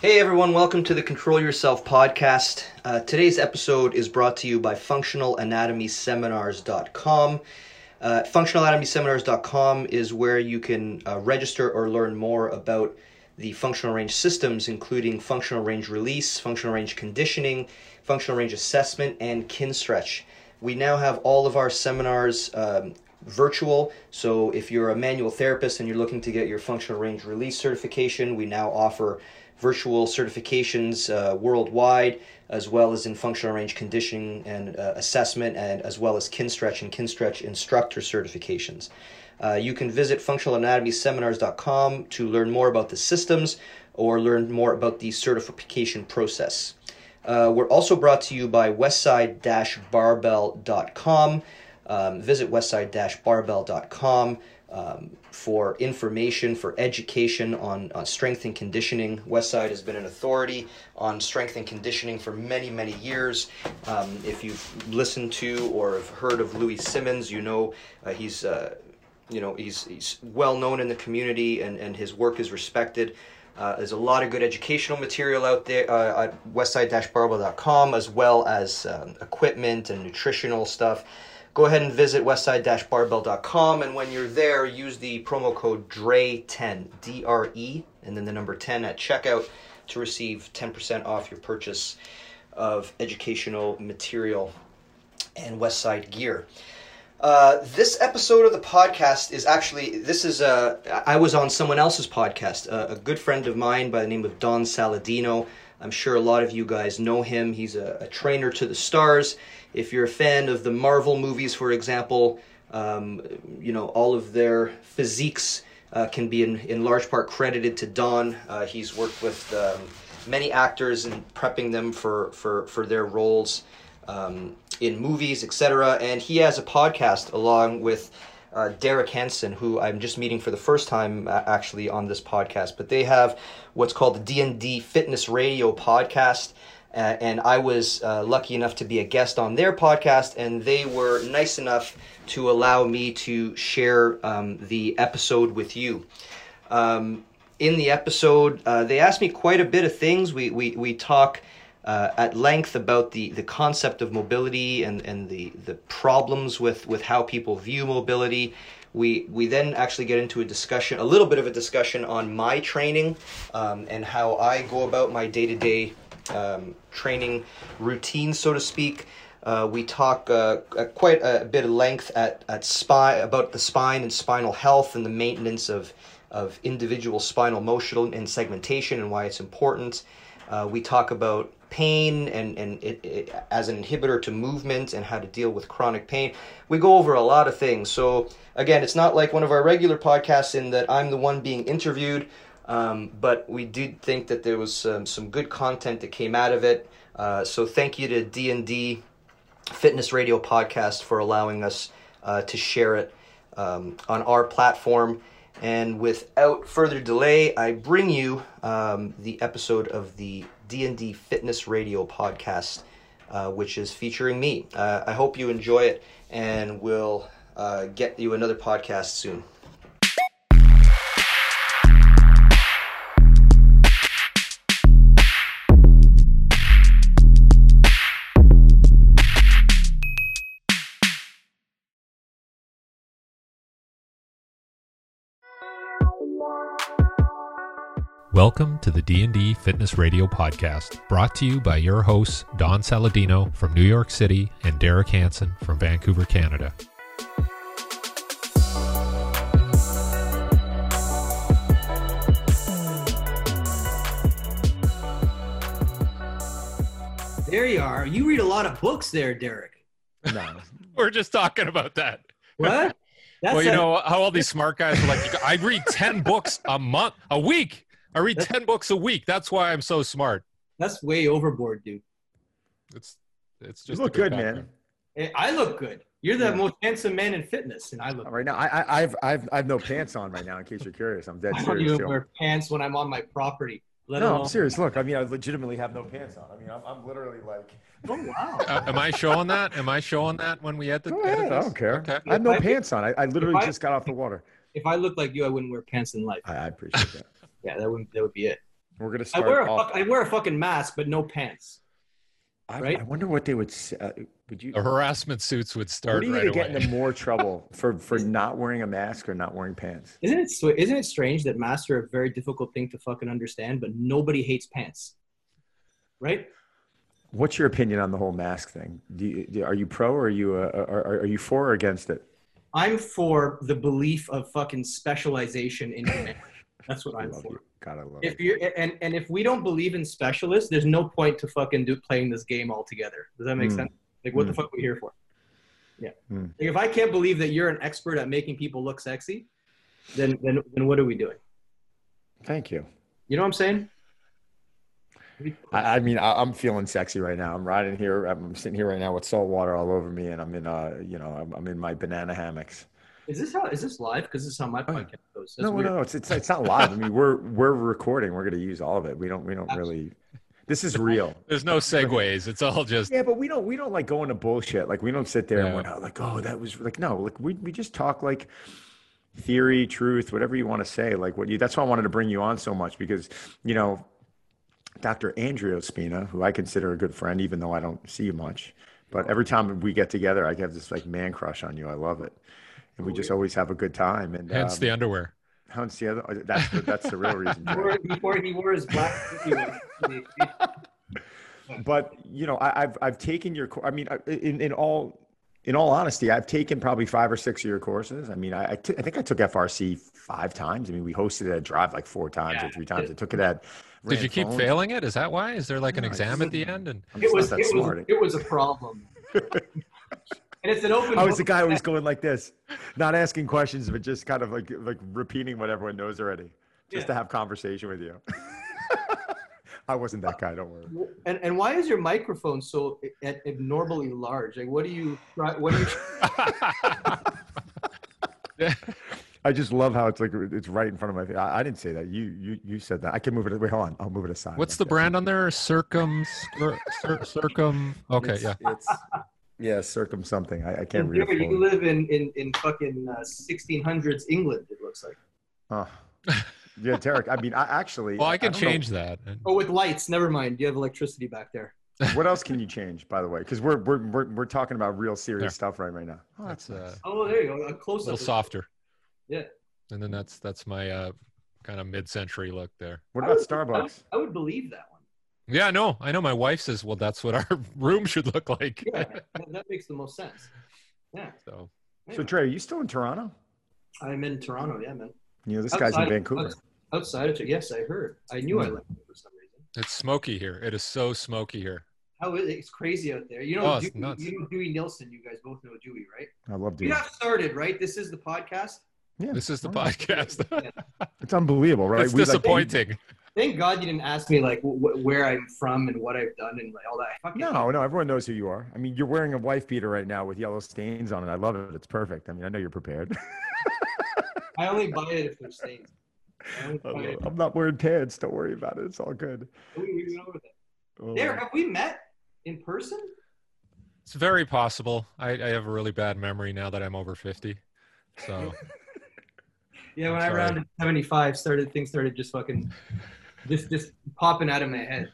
Hey everyone, welcome to the Control Yourself podcast. Uh, today's episode is brought to you by FunctionalAnatomySeminars.com. Uh, FunctionalAnatomySeminars.com is where you can uh, register or learn more about the functional range systems, including functional range release, functional range conditioning, functional range assessment, and Kinstretch. We now have all of our seminars um, virtual. So if you're a manual therapist and you're looking to get your functional range release certification, we now offer virtual certifications uh, worldwide, as well as in functional range conditioning and uh, assessment, and as well as Kinstretch and Kinstretch instructor certifications. Uh, you can visit functionalanatomyseminars.com to learn more about the systems or learn more about the certification process. Uh, we're also brought to you by westside-barbell.com. Um, visit westside-barbell.com um, for information, for education on, on strength and conditioning. Westside has been an authority on strength and conditioning for many, many years. Um, if you've listened to or have heard of Louie Simmons, you know uh, he's uh, you know he's, he's well known in the community and, and his work is respected. Uh, there's a lot of good educational material out there uh, at westside-barbell.com as well as um, equipment and nutritional stuff go ahead and visit westside-barbell.com and when you're there use the promo code DRE10 D-R-E and then the number 10 at checkout to receive 10% off your purchase of educational material and Westside gear. Uh, this episode of the podcast is actually this is a uh, I was on someone else's podcast. Uh, a good friend of mine by the name of Don Saladino. I'm sure a lot of you guys know him. He's a, a trainer to the stars. If you're a fan of the Marvel movies, for example, um, you know all of their physiques uh, can be in, in large part credited to Don. Uh, he's worked with um, many actors and prepping them for for for their roles um, in movies, etc. And he has a podcast along with uh, Derek Hansen, who I'm just meeting for the first time actually on this podcast. But they have what's called the D&D Fitness Radio podcast. Uh, and I was uh, lucky enough to be a guest on their podcast, and they were nice enough to allow me to share um, the episode with you. Um, in the episode, uh, they asked me quite a bit of things. We we we talk uh, at length about the, the concept of mobility and, and the, the problems with, with how people view mobility. We, we then actually get into a discussion, a little bit of a discussion on my training um, and how I go about my day to day day training routine, so to speak. Uh, we talk uh, quite a bit of length at, at spine about the spine and spinal health and the maintenance of, of individual spinal motion and segmentation and why it's important. Uh, we talk about pain and, and it, it, as an inhibitor to movement and how to deal with chronic pain. We go over a lot of things. So, again, it's not like one of our regular podcasts in that I'm the one being interviewed, um, but we did think that there was um, some good content that came out of it. Uh, so, thank you to D&D Fitness Radio Podcast for allowing us uh, to share it um, on our platform. And without further delay, I bring you um, the episode of the D&D Fitness Radio podcast, uh, which is featuring me. Uh, I hope you enjoy it, and we'll uh, get you another podcast soon. Welcome to the D&D Fitness Radio podcast, brought to you by your hosts Don Saladino from New York City and Derek Hansen from Vancouver, Canada. There you are. You read a lot of books there, Derek. No. We're just talking about that. What? That's well, you a- know how all these smart guys are like, I read 10 books a month, a week. I read that's, 10 books a week. That's why I'm so smart. That's way overboard, dude. It's it's just you look good, man. I look good. You're the yeah. most handsome man in fitness, and I look right now. I, have I've I've no pants on right now. In case you're curious, I'm dead I serious. I don't even wear pants when I'm on my property. no. I'm serious. Look, I mean, I legitimately have no pants on. I mean, I'm, I'm literally like. Oh wow! Uh, am I showing that? Am I showing that when we had the? Go ahead, I don't care. Okay. I have no pants on. I, I literally just got off the water. If I looked like you, I wouldn't wear pants in life. I, I appreciate that. Yeah, that would that would be it. We're gonna I start wear a off. fuck, I wear a fucking mask, but no pants. I, right? I wonder what they would. s- Uh, would you? The harassment suits would What start are you right gonna get into more trouble for for not wearing a mask or not wearing pants? Isn't it sw- isn't it strange that masks are a very difficult thing to fucking understand, but nobody hates pants, right? What's your opinion on the whole mask thing? Do you, do- are you pro or are you uh, are, are you for or against it? I'm for the belief of fucking specialization in humanity. That's what I I'm love for. you. God, I love If it. you and and if we don't believe in specialists, there's no point to fucking do playing this game altogether. Does that make Mm. sense? Like, what the Mm. fuck are we here for? Yeah. Mm. Like, if I can't believe that you're an expert at making people look sexy, then then then what are we doing? Thank you. You know what I'm saying? I, I mean, I, I'm feeling sexy right now. I'm riding here. I'm sitting here right now with salt water all over me, and I'm in, uh, you know, I'm, I'm in my banana hammocks. Is this how is this live? Because this is how my Oh, podcast goes. That's no, weird. no, no. It's, it's it's not live. I mean, we're we're recording. We're gonna use all of it. We don't we don't really. This is real. There's no segues. It's all just Yeah, but we don't we don't like go into bullshit. Like we don't sit there and Yeah. we're not like, oh, that was like no, like we we just talk like theory, truth, whatever you want to say. Like what you that's why I wanted to bring you on so much because, you know, Dr. Andreo Spina, who I consider a good friend, even though I don't see you much. But every time we get together, I have this like man crush on you. I love it. And we just always have a good time. And hence um, the underwear. hence the other that's the, that's the real reason. Before, before he wore his black. but you know I, i've i've taken your cour- i mean in in all in all honesty i've taken probably five or six of your courses i mean i I think i took frc five times i mean we hosted it at drive like four times or three times i took it at Did you keep Ranfone. failing it? Is that why? Is there like an No, I exam at the end? And It was it was it was a problem. and it's an open. i was the guy who was going like this not asking questions but just kind of like like repeating what everyone knows already just Yeah. to have conversation with you i wasn't that guy don't worry And and why is your microphone so abnormally large? Like, what do you? What do you? I just love how it's like it's right in front of my face. I, I didn't say that. You you you said that. I can move it. Wait, hold on. I'll move it aside. What's like the that. brand on there? Circum, cir, cir, circum. Okay, It's- yeah. It's yeah, circum something. I, I can't read it. You live in in in fucking uh, 1600s England. It looks like. Oh. Yeah, Derek. I mean, I actually. Well, I can don't know- change that. Oh, with lights. Never mind. You have electricity back there. What else can you change, by the way? Because we're, we're we're we're talking about real serious There. stuff right right now. Oh, That's that's uh, nice. Oh, there you go. A a little softer. Yeah. And then that's that's my uh, kind of mid-century look there. What I about would- Starbucks? I would believe that one. Yeah, I know. I know. My wife says, "Well, that's what our room should look like." Yeah, that, that makes the most sense. Yeah. so So Dre, are you still in Toronto? I'm in Toronto. Yeah, man. You know, this guy's in Vancouver. outs- Outside of it, yes, I heard. I knew I Hmm. liked it for some reason. it's smoky here. It is so smoky here. How is it? It's crazy out there. You know, Oh, Dewey, you know Dewey Nielsen. You guys both know Dewey, right? I love Dewey. We doing. have started, right? This is the podcast. Yeah, This is the podcast. It's unbelievable, right? it's We, like, disappointing. Thank God you didn't ask me like wh- wh- where I'm from and what I've done and like all that. Fucking, No, no, everyone knows who you are. I mean, you're wearing a wife beater right now with yellow stains on it. I love it. It's perfect. I mean, I know you're prepared. I only buy it if there's stains. I only buy it. I'm not wearing pants. Don't worry about it. It's all good. We, we went over that. Oh. There, have we met in person? It's very possible. I, I have a really bad memory now that I'm over 50. So Yeah, when I'm I rounded 75, started things started just fucking, just just popping out of my head.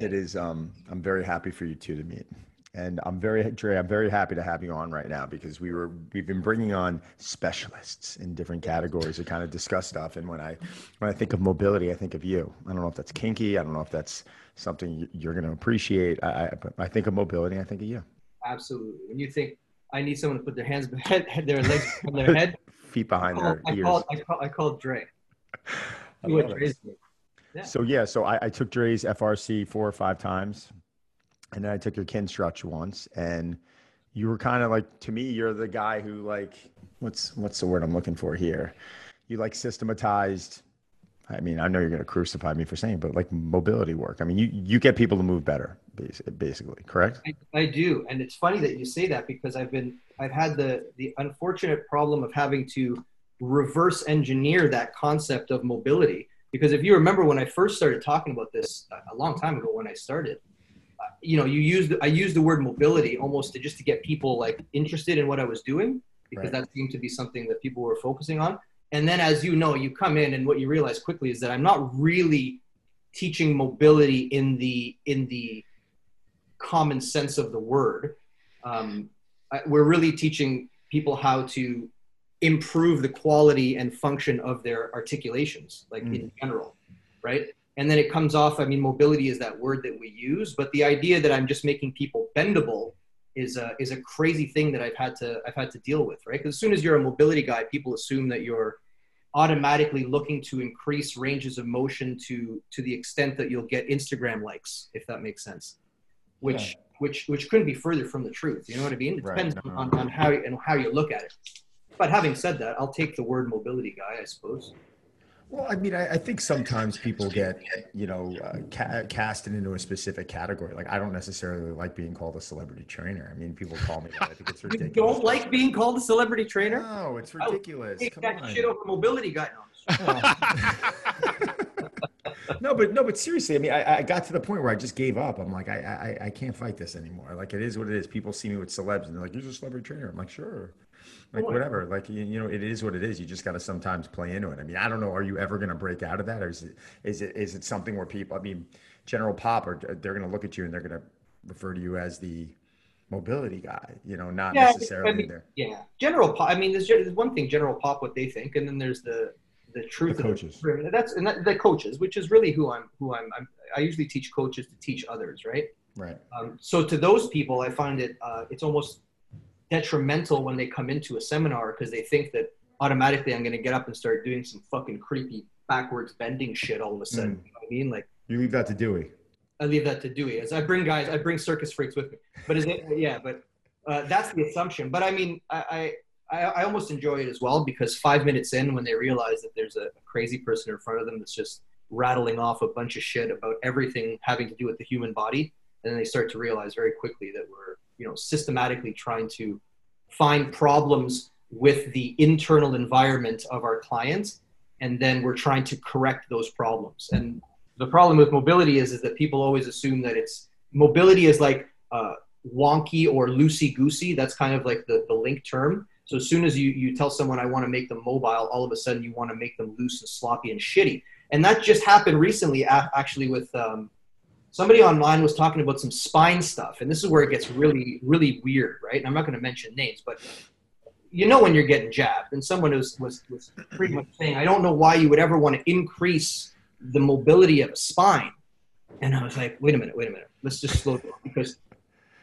It is. Um, I'm very happy for you two to meet, and I'm very Dre. I'm very happy to have you on right now because we were we've been bringing on specialists in different categories to kind of discuss stuff. And when I when I think of mobility, I think of you. I don't know if that's kinky. I don't know if that's something you- you're going to appreciate. I, I I think of mobility. I think of you. Absolutely. When you think I need someone to put their hands behind their legs on their head, Feet behind I their I ears. called, I called, I called Dre. I love it. Dre's doing. Yeah. So yeah, so I, I took Dre's FRC four or five times, and then I took your Kinstretch once, and you were kind of like to me, you're the guy who like what's what's the word I'm looking for here? You like systematized. I mean, I know you're going to crucify me for saying, but like mobility work. I mean, you you get people to move better, bas- basically, correct? I, I do, and it's funny that you say that because I've been I've had the the unfortunate problem of having to reverse engineer that concept of mobility. Because if you remember when I first started talking about this a- a long time ago, when I started, uh, you know, you used I used the word mobility almost to just to get people like interested in what I was doing because Right. that seemed to be something that people were focusing on. And then, as you know, you come in and what you realize quickly is that I'm not really teaching mobility in the in the common sense of the word. Um, we're really teaching people how to improve the quality and function of their articulations, like mm. in general, right? And then it comes off. I mean, mobility is that word that we use, but the idea that I'm just making people bendable is a is a crazy thing that I've had to I've had to deal with, right? Because as soon as you're a mobility guy, people assume that you're automatically looking to increase ranges of motion to to the extent that you'll get Instagram likes, if that makes sense. Which yeah. which which couldn't be further from the truth. You know what I mean? It right. depends on, on how and how you look at it. But having said that, I'll take the word mobility guy, I suppose. Well, I mean, I, I, think sometimes people get, you know, uh, ca- casted into a specific category. Like, I don't necessarily like being called a celebrity trainer. I mean, people call me that. I think it's ridiculous. you don't like being called a celebrity trainer? No, it's ridiculous. Come that on. shit over mobility guy. no, but no, but seriously, I mean, I, I, got to the point where I just gave up. I'm like, I, I, I can't fight this anymore. Like, it is what it is. People see me with celebs and they're like, "You're a celebrity trainer." I'm like, "Sure." Like whatever like you, you know it is what it is you just got to sometimes play into it. I mean i don't know are you ever going to break out of that or is it is it is it something where people i mean general pop or they're going to look at you and they're going to refer to you as the mobility guy you know not yeah, necessarily I mean, there yeah. General pop i mean there's, there's one thing general pop what they think and then there's the the truth the coaches. the, that's and that, the coaches which is really who i'm who I'm, I'm i usually teach coaches to teach others right? Right. Um, so to those people i find it uh, it's almost detrimental when they come into a seminar because they think that automatically I'm going to get up and start doing some fucking creepy backwards bending shit all of a sudden. Mm. You know I mean? Like you leave that to Dewey. I leave that to Dewey. As I bring guys, I bring circus freaks with me. But is it? Yeah, but uh, that's the assumption. But I mean, I, I I almost enjoy it as well because five minutes in, when they realize that there's a crazy person in front of them that's just rattling off a bunch of shit about everything having to do with the human body, and then they start to realize very quickly that we're you know systematically trying to find problems with the internal environment of our clients and then we're trying to correct those problems. And the problem with mobility is, is that people always assume that it's mobility is like uh, wonky or loosey goosey that's kind of like the, the link term. So as soon as you, you tell someone i want to make them mobile all of a sudden you want to make them loose and sloppy and shitty. And that just happened recently actually with um, somebody online was talking about some spine stuff, and this is where it gets really, really weird, right? And I'm not going to mention names, but you know when you're getting jabbed, and someone was, was, was pretty much saying, I don't know why you would ever want to increase the mobility of a spine. And I was like, wait a minute, wait a minute, let's just slow down because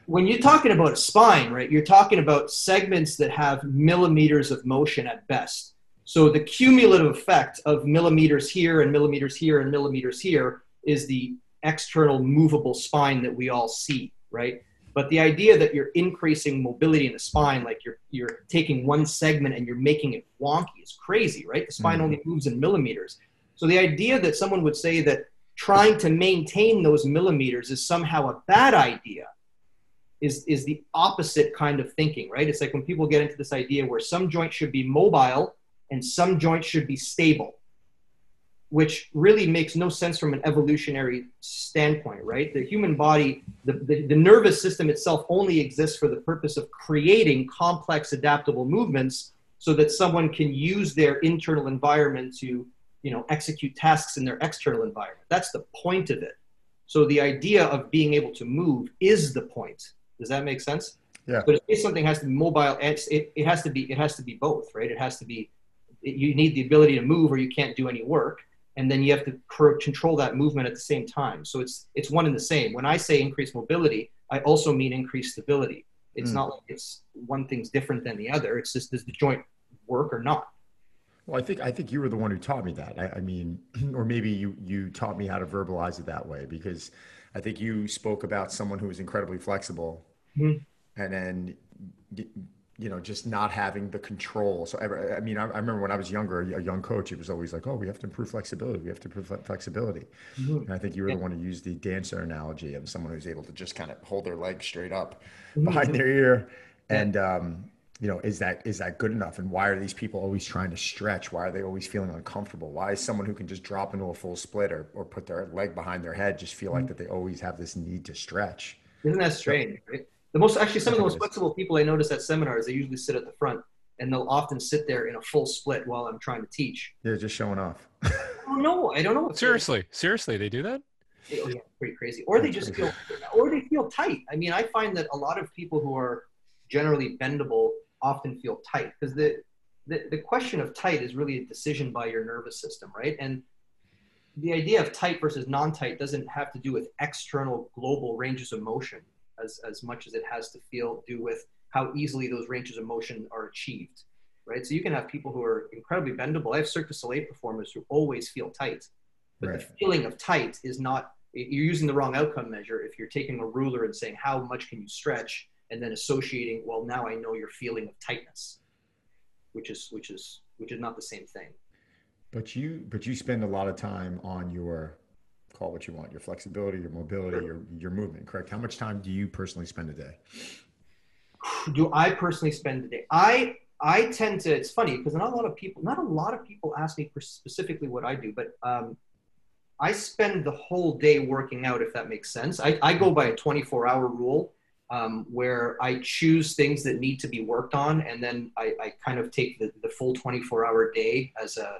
when you're talking about a spine, right, you're talking about segments that have millimeters of motion at best. So the cumulative effect of millimeters here and millimeters here and millimeters here is the external movable spine that we all see, right? But the idea that you're increasing mobility in the spine, like you're you're taking one segment and you're making it wonky, is crazy, right? The spine mm-hmm. only moves in millimeters. So the idea that someone would say that trying to maintain those millimeters is somehow a bad idea is is the opposite kind of thinking, right? It's like when people get into this idea where some joints should be mobile and some joints should be stable which really makes no sense from an evolutionary standpoint, right? The human body, the, the, the, nervous system itself only exists for the purpose of creating complex adaptable movements so that someone can use their internal environment to, you know, execute tasks in their external environment. That's the point of it. So the idea of being able to move is the point. Does that make sense? Yeah. But if something has to be mobile, it, it has to be, it has to be both, right? It has to be, you need the ability to move or you can't do any work and then you have to control that movement at the same time. So it's it's one and the same. When I say increased mobility, I also mean increased stability. It's mm. not like it's one thing's different than the other. It's just does the joint work or not? Well, I think I think you were the one who taught me that. I, I mean, or maybe you you taught me how to verbalize it that way because I think you spoke about someone who was incredibly flexible, mm-hmm. and then you know, just not having the control. So, I, I mean, I, I, remember when I was younger, a young coach, it was always like, oh, we have to improve flexibility. We have to improve flexibility. Mm-hmm. And I think you the one who used the dancer analogy of someone who's able to just kind of hold their leg straight up mm-hmm. behind their ear. And, um, you know, is that is that good enough? And why are these people always trying to stretch? Why are they always feeling uncomfortable? Why is someone who can just drop into a full split or, or put their leg behind their head just feel mm-hmm. like that they always have this need to stretch? Isn't that strange? So, right? The most actually some of the most flexible people I notice at seminars they usually sit at the front and they'll often sit there in a full split while I'm trying to teach. They're just showing off. don't. I don't know. Seriously, seriously, they do that? oh, yeah, pretty crazy. Or they just feel, or they feel tight. I mean, I find that a lot of people who are generally bendable often feel tight because the, the the question of tight is really a decision by your nervous system, right? And the idea of tight versus non-tight doesn't have to do with external global ranges of motion as, as much as it has to feel do with how easily those ranges of motion are achieved right? So you can have people who are incredibly bendable. I have cirque du soleil performers who always feel tight but right. the feeling of tight is not you're using the wrong outcome measure if you're taking a ruler and saying how much can you stretch? and then associating well now i know your feeling of tightness which is which is which is not the same thing. But you but you spend a lot of time on your call what you want, your flexibility, your mobility, sure. your your movement, correct? How much time do you personally spend a day? Do I personally spend a day? I I tend to. It's funny because not a lot of people, not a lot of people ask me specifically what I do, but um, I spend the whole day working out. If that makes sense, I, I go by a 24 hour rule. Um, where I choose things that need to be worked on, and then I, I kind of take the, the full 24 hour day as a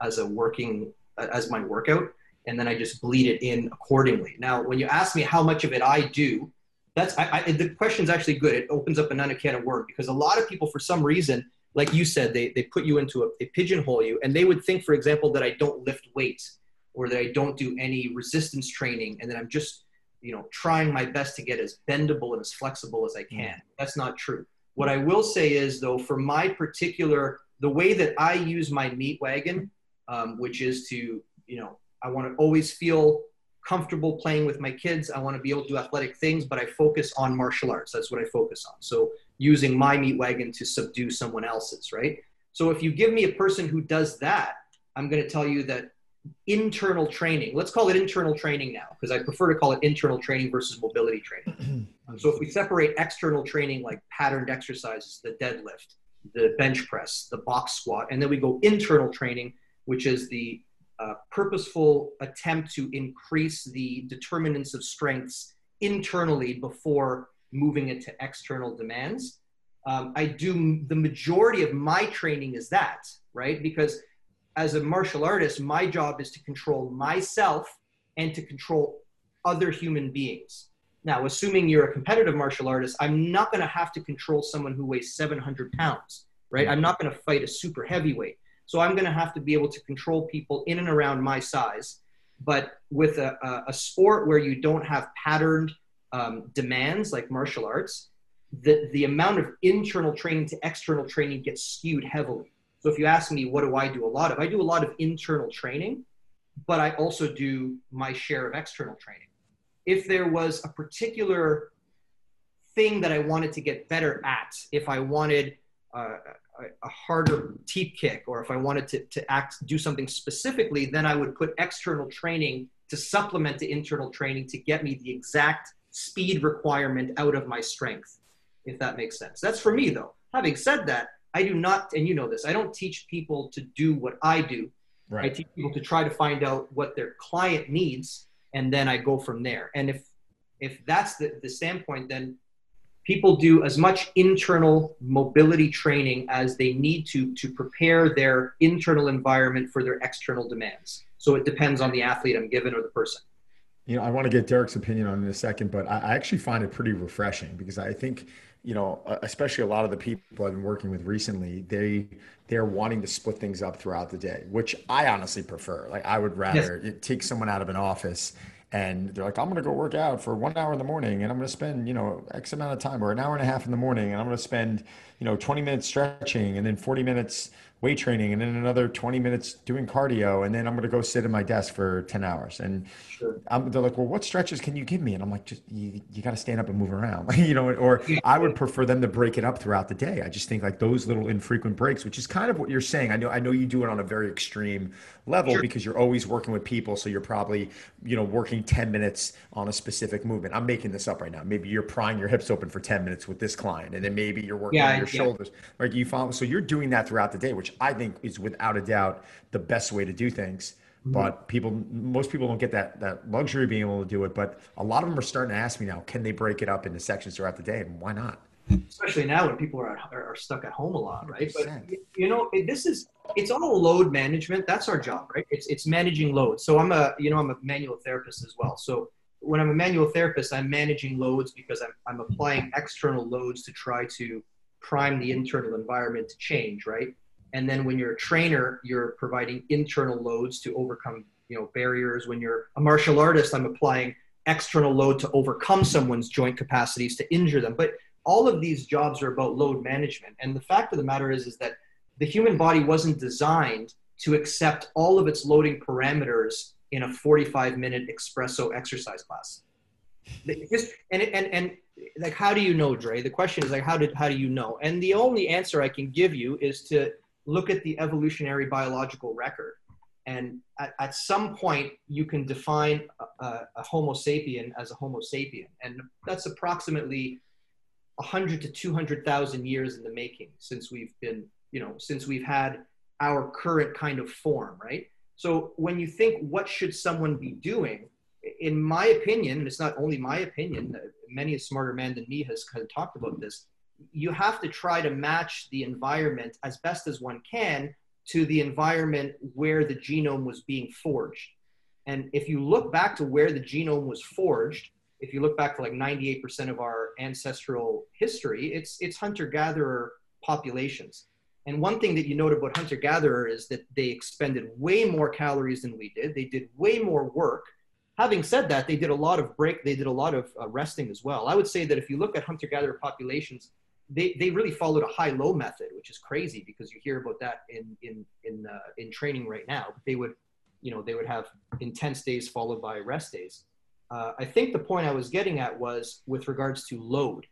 as a working as my workout and then i just bleed it in accordingly. Now when you ask me how much of it i do that's I, I the question's actually good. It opens up another can of worms because a lot of people for some reason like you said they, they put you into a they pigeonhole you and they would think for example that i don't lift weights or that i don't do any resistance training and that i'm just you know trying my best to get as bendable and as flexible as i can. That's not true. What i will say is though for my particular the way that i use my meat wagon um, which is to, you know, I want to always feel comfortable playing with my kids. I want to be able to do athletic things, but I focus on martial arts. That's what I focus on. So using my meat wagon to subdue someone else's, right? So if you give me a person who does that, I'm going to tell you that internal training, let's call it internal training now, because I prefer to call it internal training versus mobility training. Um, so if we separate external training like patterned exercises, the deadlift, the bench press, the box squat, and then we go internal training, which is the uh, purposeful attempt to increase the determinants of strengths internally before moving it to external demands. Um, I do the majority of my training is that, right? Because as a martial artist, my job is to control myself and to control other human beings. Now, assuming you're a competitive martial artist, I'm not going to have to control someone who weighs 700 pounds, right? I'm not going to fight a super heavyweight. So I'm going to have to be able to control people in and around my size. But with a, a, a sport where you don't have patterned um, demands like martial arts, the, the amount of internal training to external training gets skewed heavily. So if you ask me, what do I do a lot of? I do a lot of internal training, but I also do my share of external training. If there was a particular thing that I wanted to get better at, if I wanted uh, a harder teep kick or if I wanted to, to act do something specifically, then I would put external training to supplement the internal training to get me the exact speed requirement out of my strength, if that makes sense. That's for me though. Having said that, I do not, and you know this, I don't teach people to do what I do. Right. I teach people to try to find out what their client needs, and then I go from there. And if if that's the, the standpoint, then people do as much internal mobility training as they need to to prepare their internal environment for their external demands. So it depends on the athlete I'm given or the person. You know, I want to get Derek's opinion on it in a second, but I actually find it pretty refreshing because I think, you know, especially a lot of the people I've been working with recently, they they're wanting to split things up throughout the day, which I honestly prefer. Like I would rather yes. take someone out of an office and they're like, I'm going to go work out for one hour in the morning and I'm going to spend, you know, X amount of time or an hour and a half in the morning and I'm going to spend, you know, 20 minutes stretching and then 40 minutes weight training and then another 20 minutes doing cardio and then i'm going to go sit at my desk for 10 hours. And sure. they're like well what stretches can you give me? And i'm like just you, you got to stand up and move around. You know or i would prefer them to break it up throughout the day. I just think like those little infrequent breaks which is kind of what you're saying. I know i know you do it on a very extreme level sure. because you're always working with people so you're probably you know working 10 minutes on a specific movement. I'm making this up right now. Maybe you're prying your hips open for 10 minutes with this client and then maybe you're working yeah, on your. Shoulders right you follow so you're doing that throughout the day which I think is without a doubt the best way to do things. Mm-hmm. But people, most people don't get that that luxury of being able to do it. But a lot of them are starting to ask me now, can they break it up into sections throughout the day? And why not? especially now when people are, are, stuck at home a lot, right? But 100%. y- you know, it- this is it's all load management. That's our job, right? It's it's managing load. So I'm a you know I'm a manual therapist as well. So when I'm a manual therapist, I'm managing loads because I'm I'm applying external loads to try to prime the internal environment to change, right? And then when you're a trainer, you're providing internal loads to overcome you know barriers. When you're a martial artist, I'm applying external load to overcome someone's joint capacities to injure them. But all of these jobs are about load management. And the fact of the matter is, is that the human body wasn't designed to accept all of its loading parameters in a 45 minute espresso exercise class. Just, and, and, and like, how do you know, Dre? The question is like, how did, how do you know? And the only answer I can give you is to look at the evolutionary biological record. And at, at some point, you can define a, a, a Homo sapien as a Homo sapien. And that's approximately 100 to 200,000 years in the making since we've been, you know, since we've had our current kind of form, right? So when you think, what should someone be doing? In my opinion, and it's not only my opinion, many a smarter man than me has kind of talked about this. You have to try to match the environment as best as one can to the environment where the genome was being forged. And if you look back to where the genome was forged, if you look back to like 98% of our ancestral history, it's it's hunter-gatherer populations. And one thing that you note about hunter-gatherer is that they expended way more calories than we did. They did way more work. Having said that, they did a lot of break. They did a lot of uh, resting as well. I would say that if you look at hunter-gatherer populations, they, they really followed a high-low method, which is crazy because you hear about that in in in uh, in training right now. They would, you know, they would have intense days followed by rest days. Uh, I think the point I was getting at was with regards to load.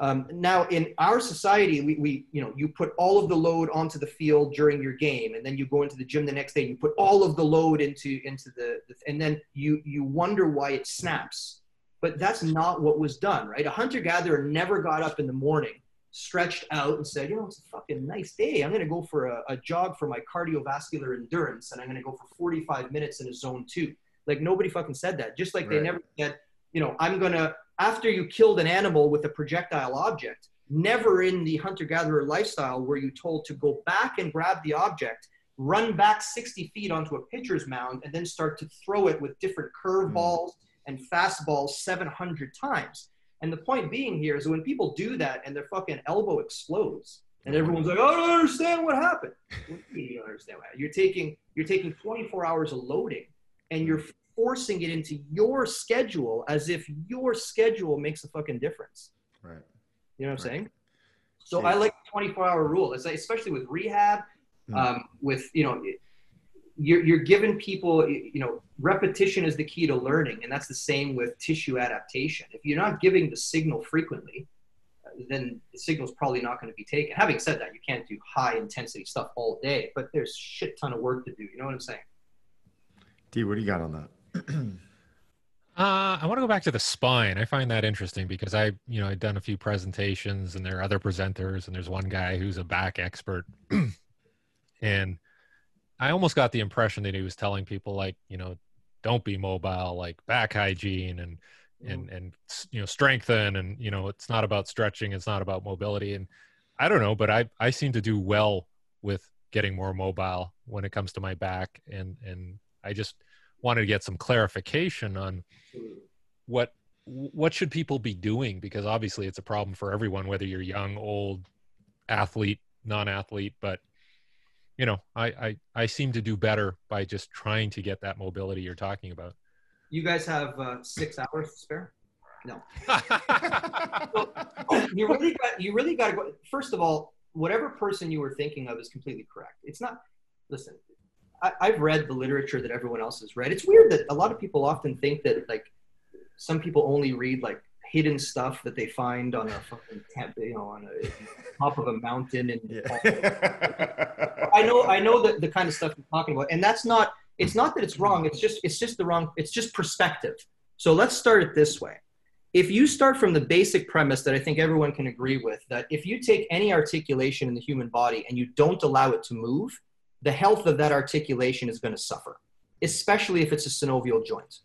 Um, now, in our society, we, we, you know, you put all of the load onto the field during your game, and then you go into the gym the next day. And you put all of the load into into the, the, and then you you wonder why it snaps. But that's not what was done, right? A hunter gatherer never got up in the morning, stretched out, and said, you know, it's a fucking nice day. I'm going to go for a, a jog for my cardiovascular endurance, and I'm going to go for 45 minutes in a zone two. Like nobody fucking said that. Just like they never said, you know, I'm gonna after you killed an animal with a projectile object. Never in the hunter-gatherer lifestyle were you told to go back and grab the object, run back 60 feet onto a pitcher's mound, and then start to throw it with different curveballs and fastballs 700 times. And the point being here is when people do that and their fucking elbow explodes, and everyone's like, "I don't understand what happened." You don't understand what happened? You're taking you're taking 24 hours of loading, and you're forcing it into your schedule as if your schedule makes a fucking difference. Right. You know what I'm Right. saying? So Yeah. I like the 24 hour rule. It's like, especially with rehab, Mm. um, with you know, you're you're giving people you know repetition is the key to learning, and that's the same with tissue adaptation. If you're not giving the signal frequently, uh, then the signal's probably not going to be taken. Having said that, you can't do high intensity stuff all day, but there's shit ton of work to do. You know what I'm saying? D, what do you got on that? Uh, I want to go back to the spine. I find that interesting because I, you know, I've done a few presentations and there are other presenters and there's one guy who's a back expert. and I almost got the impression that he was telling people like, you know, don't be mobile, like back hygiene and, and, and, you know, strengthen. And, you know, it's not about stretching. It's not about mobility. And I don't know, but I, I seem to do well with getting more mobile when it comes to my back. And, and I just wanted to get some clarification on, what what should people be doing because obviously it's a problem for everyone whether you're young old athlete non-athlete but you know I, I i seem to do better by just trying to get that mobility you're talking about You guys have uh, six hours to spare. No. You really got you really got to go first of all whatever person you were thinking of is completely correct it's not listen I, i've read the literature that everyone else has read it's weird that a lot of people often think that like some people only read like hidden stuff that they find on a fucking you know on a top of a mountain and Yeah. I know I know the, the kind of stuff you're talking about, and that's not it's not that it's wrong. It's just it's just the wrong. It's just perspective. So let's start it this way. If you start from the basic premise that I think everyone can agree with, that if you take any articulation in the human body and you don't allow it to move, the health of that articulation is going to suffer, especially if it's a synovial joint.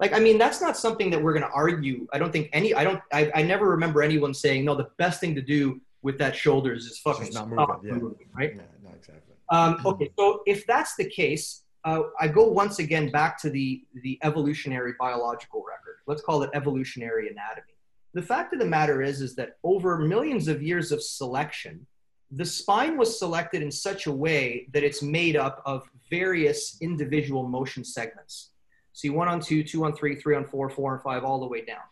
Like, I mean, that's not something that we're going to argue. I don't think any, I don't, I, I never remember anyone saying, no, the best thing to do with that shoulders is fucking not stop moving, yeah. moving, right? Yeah, no, exactly. Um, okay, so if that's the case, uh, I go once again back to the, the evolutionary biological record. Let's call it evolutionary anatomy. The fact of the matter is, is that over millions of years of selection, the spine was selected in such a way that it's made up of various individual motion segments. See one on two, two on three, three on four, four on five, all the way down.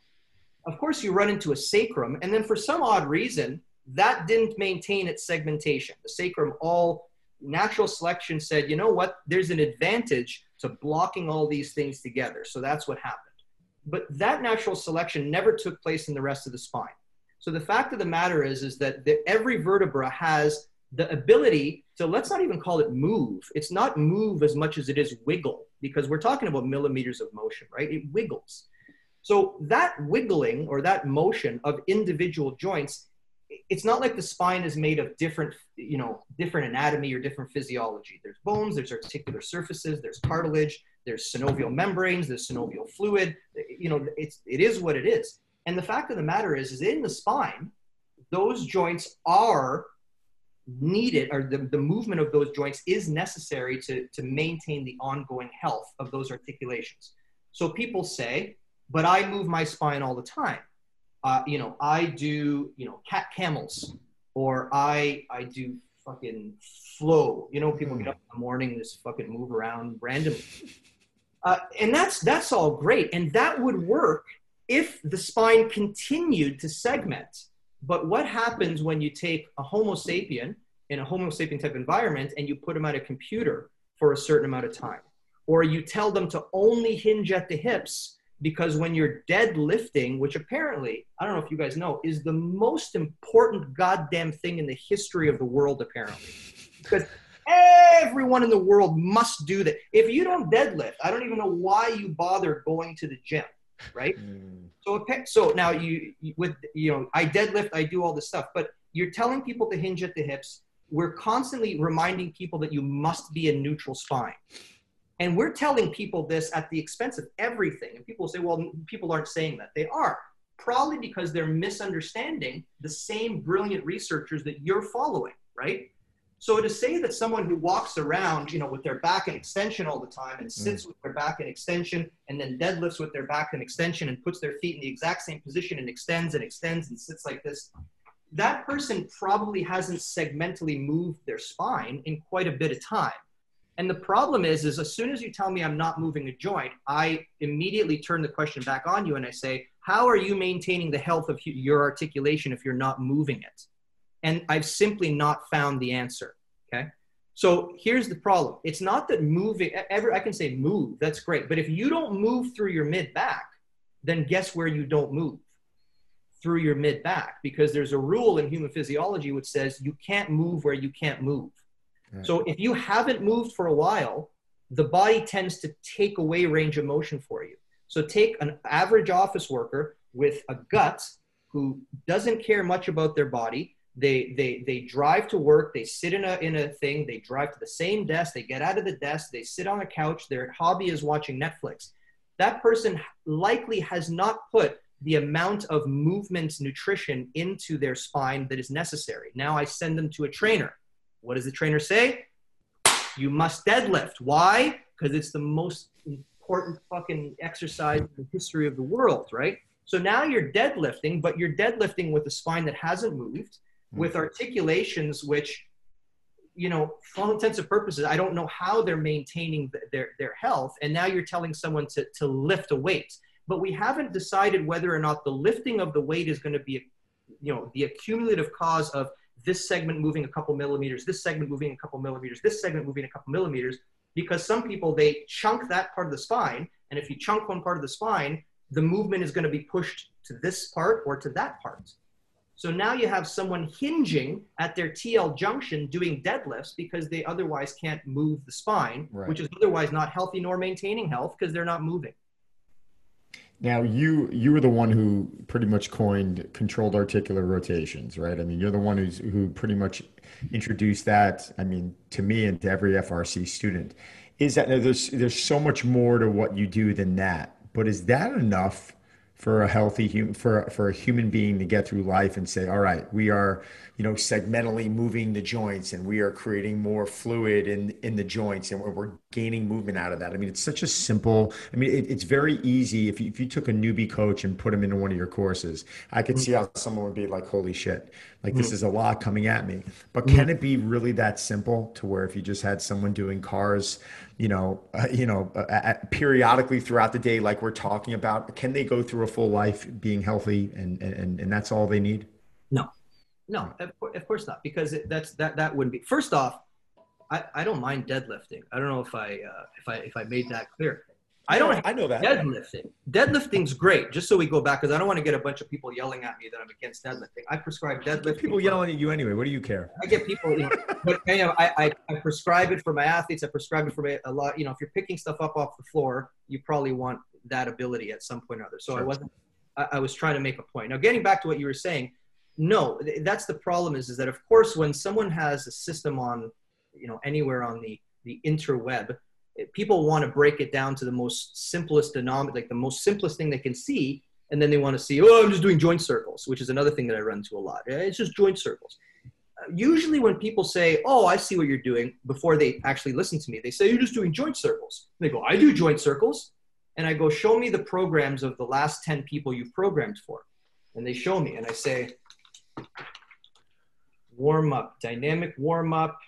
Of course, you run into a sacrum, and then for some odd reason, that didn't maintain its segmentation. The sacrum all natural selection said, you know what, there's an advantage to blocking all these things together. So that's what happened. But that natural selection never took place in the rest of the spine. So the fact of the matter is, is that the, every vertebra has the ability to, let's not even call it move. It's not move as much as it is wiggle, because we're talking about millimeters of motion, right? It wiggles. So that wiggling or that motion of individual joints it's not like the spine is made of different you know different anatomy or different physiology there's bones there's articular surfaces there's cartilage there's synovial membranes there's synovial fluid you know it's it is what it is and the fact of the matter is is in the spine those joints are needed or the, the movement of those joints is necessary to to maintain the ongoing health of those articulations. So people say but i move my spine all the time. Uh, you know, I do, you know, cat camels, or I I do fucking flow. You know, people get up in the morning, just fucking move around randomly, uh, and that's that's all great, and that would work if the spine continued to segment. But what happens when you take a Homo sapien in a Homo sapien type environment and you put them at a computer for a certain amount of time, or you tell them to only hinge at the hips because when you're deadlifting, which apparently, I don't know if you guys know, is the most important goddamn thing in the history of the world, apparently. Because everyone in the world must do that. If you don't deadlift, I don't even know why you bother going to the gym, right? Mm. So, so now you, with, you know, I deadlift, I do all this stuff, but you're telling people to hinge at the hips. We're constantly reminding people that you must be a neutral spine. And we're telling people this at the expense of everything. And people say, well, people aren't saying that. They are, probably because they're misunderstanding the same brilliant researchers that you're following, right? So to say that someone who walks around, you know, with their back in extension all the time and sits mm. with their back in extension and then deadlifts with their back in extension and puts their feet in the exact same position and extends and extends and sits like this, that person probably hasn't segmentally moved their spine in quite a bit of time. And the problem is, is as soon as you tell me I'm not moving a joint, I immediately turn the question back on you and I say, how are you maintaining the health of your articulation if you're not moving it? And I've simply not found the answer. Okay. So here's the problem. It's not that moving ever, I can say move, that's great. But if you don't move through your mid back, then guess where you don't move? Through your mid back, because there's a rule in human physiology which says you can't move where you can't move. So if you haven't moved for a while, the body tends to take away range of motion for you. So take an average office worker with a gut who doesn't care much about their body. They, they, they drive to work, they sit in a, in a thing, they drive to the same desk, they get out of the desk, they sit on a couch, their hobby is watching Netflix. That person likely has not put the amount of movement nutrition into their spine that is necessary. Now I send them to a trainer what does the trainer say? You must deadlift. Why? Because it's the most important fucking exercise in the history of the world, right? So now you're deadlifting, but you're deadlifting with a spine that hasn't moved, with articulations which, you know, for all intents and purposes, I don't know how they're maintaining their, their health. And now you're telling someone to, to lift a weight. But we haven't decided whether or not the lifting of the weight is going to be, you know, the accumulative cause of this segment moving a couple millimeters, this segment moving a couple millimeters, this segment moving a couple millimeters, because some people they chunk that part of the spine, and if you chunk one part of the spine, the movement is going to be pushed to this part or to that part. So now you have someone hinging at their TL junction doing deadlifts because they otherwise can't move the spine, right. which is otherwise not healthy nor maintaining health because they're not moving. Now you you were the one who pretty much coined controlled articular rotations, right? I mean, you're the one who's who pretty much introduced that. I mean, to me and to every FRC student, is that there's there's so much more to what you do than that. but is that enough for a healthy human for for a human being to get through life and say all right we are you know segmentally moving the joints and we are creating more fluid in in the joints and we're, we're gaining movement out of that i mean it's such a simple i mean it, it's very easy if you, if you took a newbie coach and put him into one of your courses i could see how someone would be like holy shit like this mm. is a lot coming at me but can it be really that simple to where if you just had someone doing CARs you know, uh, you know, uh, periodically throughout the day, like we're talking about, can they go through a full life being healthy and and and that's all they need? No, no, of, of course not, because it, that's that that wouldn't be. First off, I, I don't mind deadlifting. I don't know if I uh, if I if I made that clear. I don't. I know that deadlifting. Deadlifting's great. Just so we go back, because I don't want to get a bunch of people yelling at me that I'm against deadlifting. I prescribe deadlifting. People yelling at you anyway. What do you care? I get people, you know, but you know, I, I, I prescribe it for my athletes. I prescribe it for my, a lot. You know, if you're picking stuff up off the floor, you probably want that ability at some point or other. So sure. I wasn't. I, I was trying to make a point. Now, getting back to what you were saying, no, that's the problem. Is is that of course when someone has a system on, you know, anywhere on the the interweb people want to break it down to the most simplest denominator, like the most simplest thing they can see, and then they want to see, oh, I'm just doing joint circles, which is another thing that I run into a lot. It's just joint circles. Uh, usually, when people say, "Oh, I see what you're doing," before they actually listen to me, they say, "You're just doing joint circles." And they go, "I do joint circles," and I go, "Show me the programs of the last ten people you've programmed for," and they show me, and I say, "Warm up, dynamic warm up,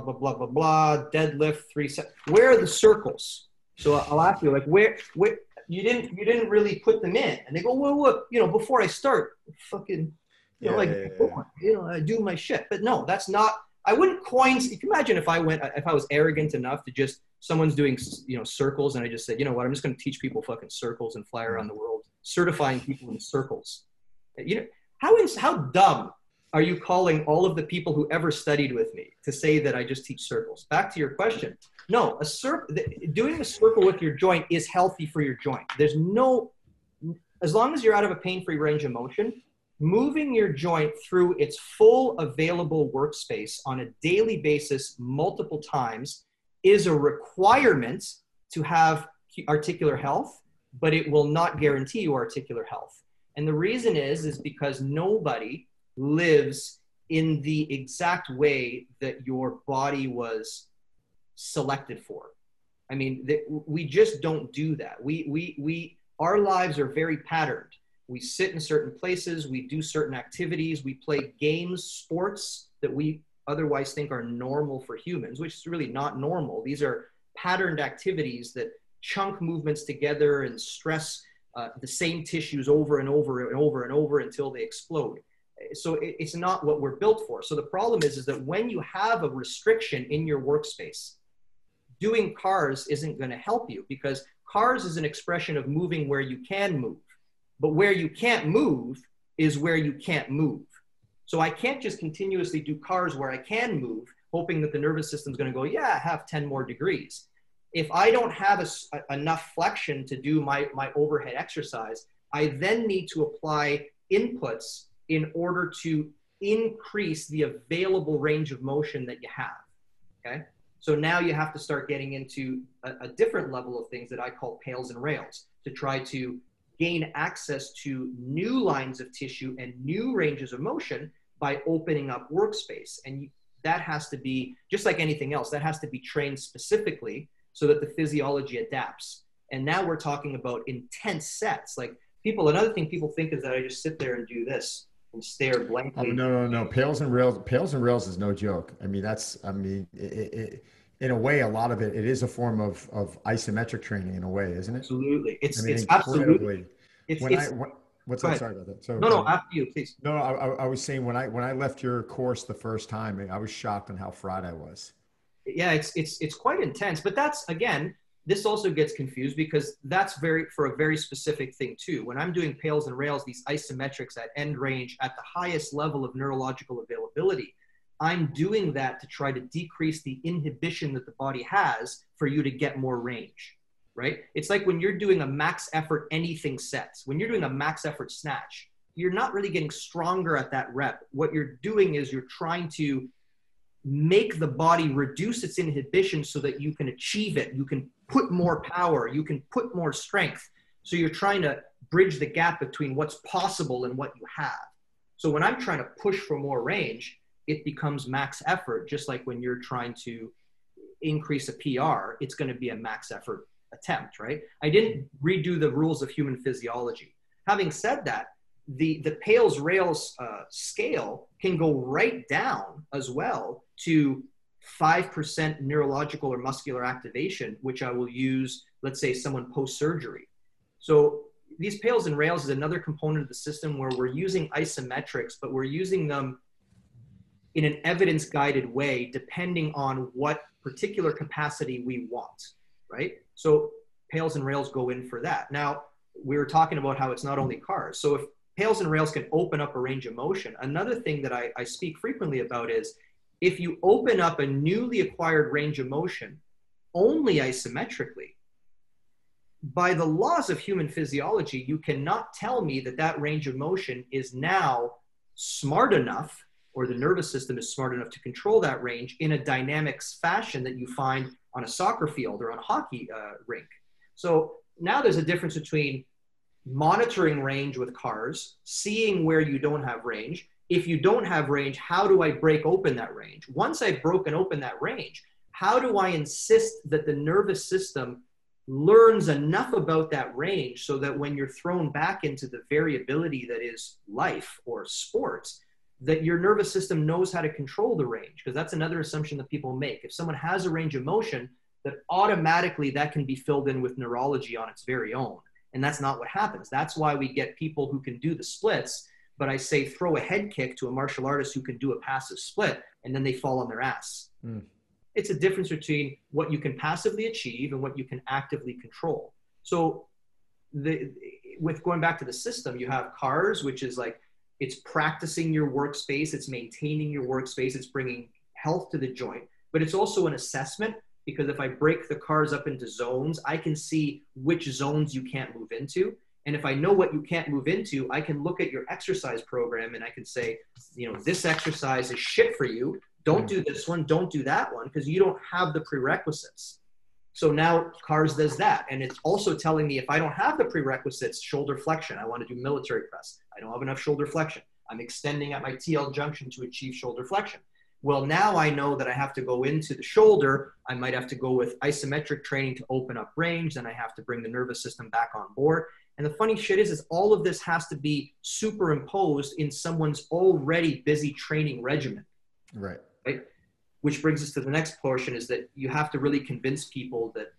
blah blah blah blah blah deadlift three set where are the circles? So i'll ask you like where where you didn't you didn't really put them in. And they go well what you know before i start fucking you know yeah, like yeah, yeah. you know i do my shit. But no that's not i wouldn't coin you can imagine if i went if i was arrogant enough to just someone's doing you know circles and i just said you know what? I'm just going to teach people fucking circles and fly around the world certifying people in circles. You know how is how dumb are you calling all of the people who ever studied with me to say that I just teach circles? Back to your question. No, a circle, doing a circle with your joint is healthy for your joint. There's no, as long as you're out of a pain-free range of motion, moving your joint through its full available workspace on a daily basis, multiple times, is a requirement to have articular health, but it will not guarantee you articular health. And the reason is, is because nobody lives in the exact way that your body was selected for. I mean, we just don't do that. We, we, we, our lives are very patterned. We sit in certain places, we do certain activities, we play games, sports that we otherwise think are normal for humans, which is really not normal. These are patterned activities that chunk movements together and stress uh, the same tissues over and over and over and over until they explode so it, it's not what we're built for. So the problem is, is that when you have a restriction in your workspace, doing CARs isn't going to help you because CARs is an expression of moving where you can move. But where you can't move is where you can't move. So I can't just continuously do CARs where I can move, hoping that the nervous system's going to go, yeah, have 10 more degrees. If I don't have a, a, enough flexion to do my, my overhead exercise, I then need to apply inputs in order to increase the available range of motion that you have. Okay. So now you have to start getting into a, a, different level of things that I call PAILs and RAILs to try to gain access to new lines of tissue and new ranges of motion by opening up workspace. And that has to be, just like anything else, that has to be trained specifically so that the physiology adapts. And now we're talking about intense sets. Like people, another thing people think is that I just sit there and do this and stare blankly. Oh, no, no, no. PAILs and RAILs. PAILs and RAILs is no joke. I mean, that's. I mean, it, it, in a way, a lot of it, it is a form of of isometric training in a way, isn't it? Absolutely. It's I mean, it's absolutely. It's, when it's, I, when, what's that? Sorry about that. So no, no. After you, please. No, no. I, I was saying when I when I left your course the first time, I was shocked on how fried I was. Yeah, it's it's it's quite intense, but that's again this also gets confused because that's very for a very specific thing too. When I'm doing PAILs and RAILs, these isometrics at end range at the highest level of neurological availability, I'm doing that to try to decrease the inhibition that the body has for you to get more range, right? It's like when you're doing a max effort anything sets, when you're doing a max effort snatch, you're not really getting stronger at that rep. What you're doing is you're trying to make the body reduce its inhibition so that you can achieve it. You can put more power, you can put more strength. So you're trying to bridge the gap between what's possible and what you have. So when I'm trying to push for more range, it becomes max effort, just like when you're trying to increase a PR, it's going to be a max effort attempt, right? I didn't redo the rules of human physiology. Having said that, the, the PAILs RAILs uh, scale can go right down as well to 5% neurological or muscular activation, which I will use, let's say, someone post surgery. So these PAILs and RAILs is another component of the system where we're using isometrics, but we're using them in an evidence guided way, depending on what particular capacity we want, right? So PAILs and RAILs go in for that. Now, we were talking about how it's not only CARs. So if PAILs and RAILs can open up a range of motion, another thing that I, I speak frequently about is if you open up a newly acquired range of motion only isometrically, by the laws of human physiology, you cannot tell me that that range of motion is now smart enough or the nervous system is smart enough to control that range in a dynamics fashion that you find on a soccer field or on a hockey uh, rink. So now there's a difference between monitoring range with CARs, seeing where you don't have range. If you don't have range, how do I break open that range? Once I've broken open that range, how do I insist that the nervous system learns enough about that range so that when you're thrown back into the variability that is life or sports, that your nervous system knows how to control the range? Because that's another assumption that people make. If someone has a range of motion that automatically that can be filled in with neurology on its very own. And that's not what happens. That's why we get people who can do the splits but i say throw a head kick to a martial artist who can do a passive split and then they fall on their ass. Mm. it's a difference between what you can passively achieve and what you can actively control. So the with going back to the system you have CARs which is like it's practicing your workspace it's maintaining your workspace it's bringing health to the joint but it's also an assessment because if i break the CARs up into zones i can see which zones you can't move into and if i know what you can't move into i can look at your exercise program and i can say you know this exercise is shit for you don't hmm. do this one don't do that one because you don't have the prerequisites so now CARs does that. And it's also telling me if I don't have the prerequisites, shoulder flexion, I want to do military press. I don't have enough shoulder flexion. I'm extending at my TL junction to achieve shoulder flexion. Well, now I know that I have to go into the shoulder. I might have to go with isometric training to open up range. Then I have to bring the nervous system back on board. And the funny shit is, is all of this has to be superimposed in someone's already busy training regimen. Right. Right which brings us to the next portion is that you have to really convince people that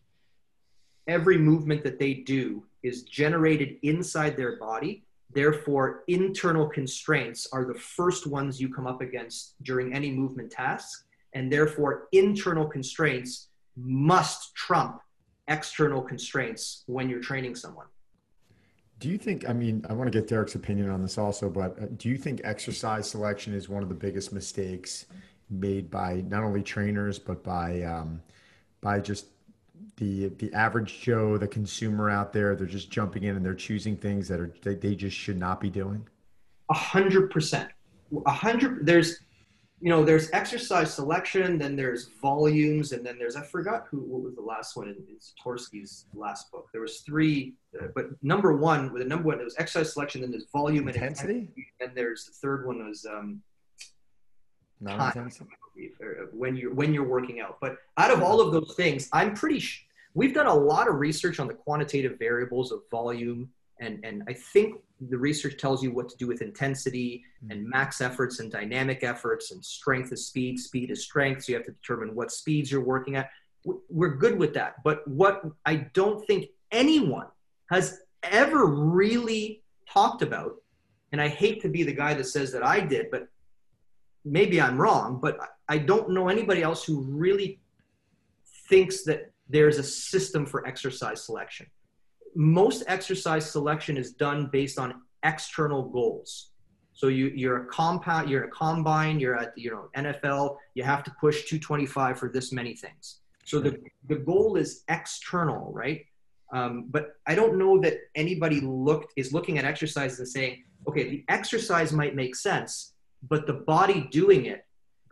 every movement that they do is generated inside their body therefore internal constraints are the first ones you come up against during any movement task and therefore internal constraints must trump external constraints when you're training someone do you think i mean i want to get derek's opinion on this also but uh, do you think exercise selection is one of the biggest mistakes made by not only trainers but by um, by just the the average Joe, the consumer out there. They're just jumping in and they're choosing things that are they, they just should not be doing. A hundred percent. A hundred. There's you know there's exercise selection, then there's volumes, and then there's I forgot who what was the last one in, in Zatsiorsky's last book. There was three, uh, but number one with the number one there was exercise selection, then there's volume intensity, and intensity, and there's the third one was um, time when you're when you're working out. But out of all of those things, I'm pretty. Sh- we've done a lot of research on the quantitative variables of volume, and and I think the research tells you what to do with intensity hmm. and max efforts and dynamic efforts and strength is speed, speed is strength. So you have to determine what speeds you're working at. We're good with that. But what I don't think anyone has ever really talked about, and I hate to be the guy that says that I did, but maybe I'm wrong, but I don't know anybody else who really thinks that there's a system for exercise selection. Most exercise selection is done based on external goals. So you, you're a compound, you're a combine, you're at you know NFL, you have to push 225 for this many things. So the, the goal is external, right? Um, but I don't know that anybody looked is looking at exercises and saying, okay, the exercise might make sense, but the body doing it,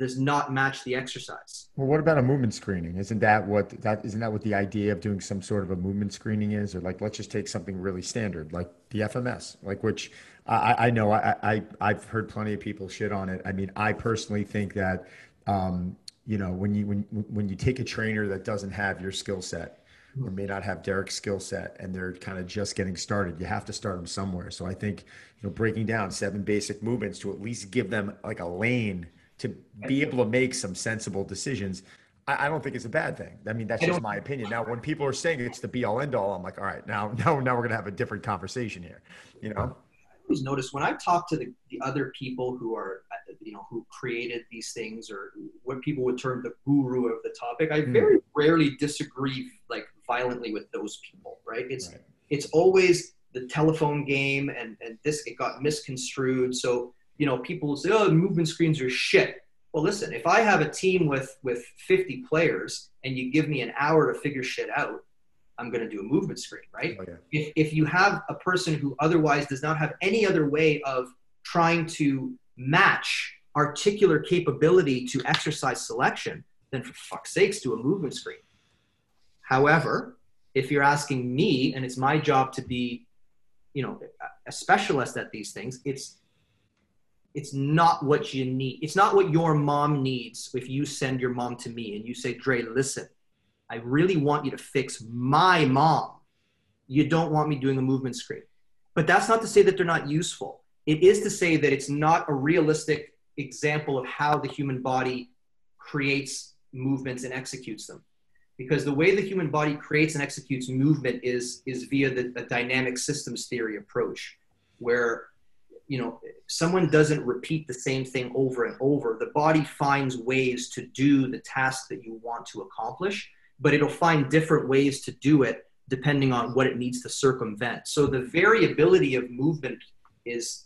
does not match the exercise. Well, what about a movement screening? Isn't that what that isn't that what the idea of doing some sort of a movement screening is? Or like, let's just take something really standard, like the FMS, like which I, I know I, I I've heard plenty of people shit on it. I mean, I personally think that um, you know when you when when you take a trainer that doesn't have your skill set or may not have Derek's skill set and they're kind of just getting started. You have to start them somewhere. So I think, you know, breaking down seven basic movements to at least give them like a lane to be able to make some sensible decisions. I, I don't think it's a bad thing. I mean, that's just my opinion. Now, when people are saying it's the be all end all, I'm like, all right, now, now, now we're going to have a different conversation here, you know? I always notice when I talk to the, the other people who are, you know, who created these things or what people would term the guru of the topic, I very mm. rarely disagree like violently with those people, right? It's, right. it's always the telephone game and, and this, it got misconstrued. So you know, people will say, "Oh, movement screens are shit." Well, listen, if I have a team with with 50 players and you give me an hour to figure shit out, I'm going to do a movement screen, right? Oh, yeah. If if you have a person who otherwise does not have any other way of trying to match articular capability to exercise selection, then for fuck's sakes, do a movement screen. However, if you're asking me, and it's my job to be, you know, a specialist at these things, it's it's not what you need. It's not what your mom needs if you send your mom to me and you say, Dre, listen, I really want you to fix my mom. You don't want me doing a movement screen. But that's not to say that they're not useful. It is to say that it's not a realistic example of how the human body creates movements and executes them. Because the way the human body creates and executes movement is, is via the, the dynamic systems theory approach, where you know someone doesn't repeat the same thing over and over. The body finds ways to do the task that you want to accomplish but it'll find different ways to do it depending on what it needs to circumvent. So the variability of movement is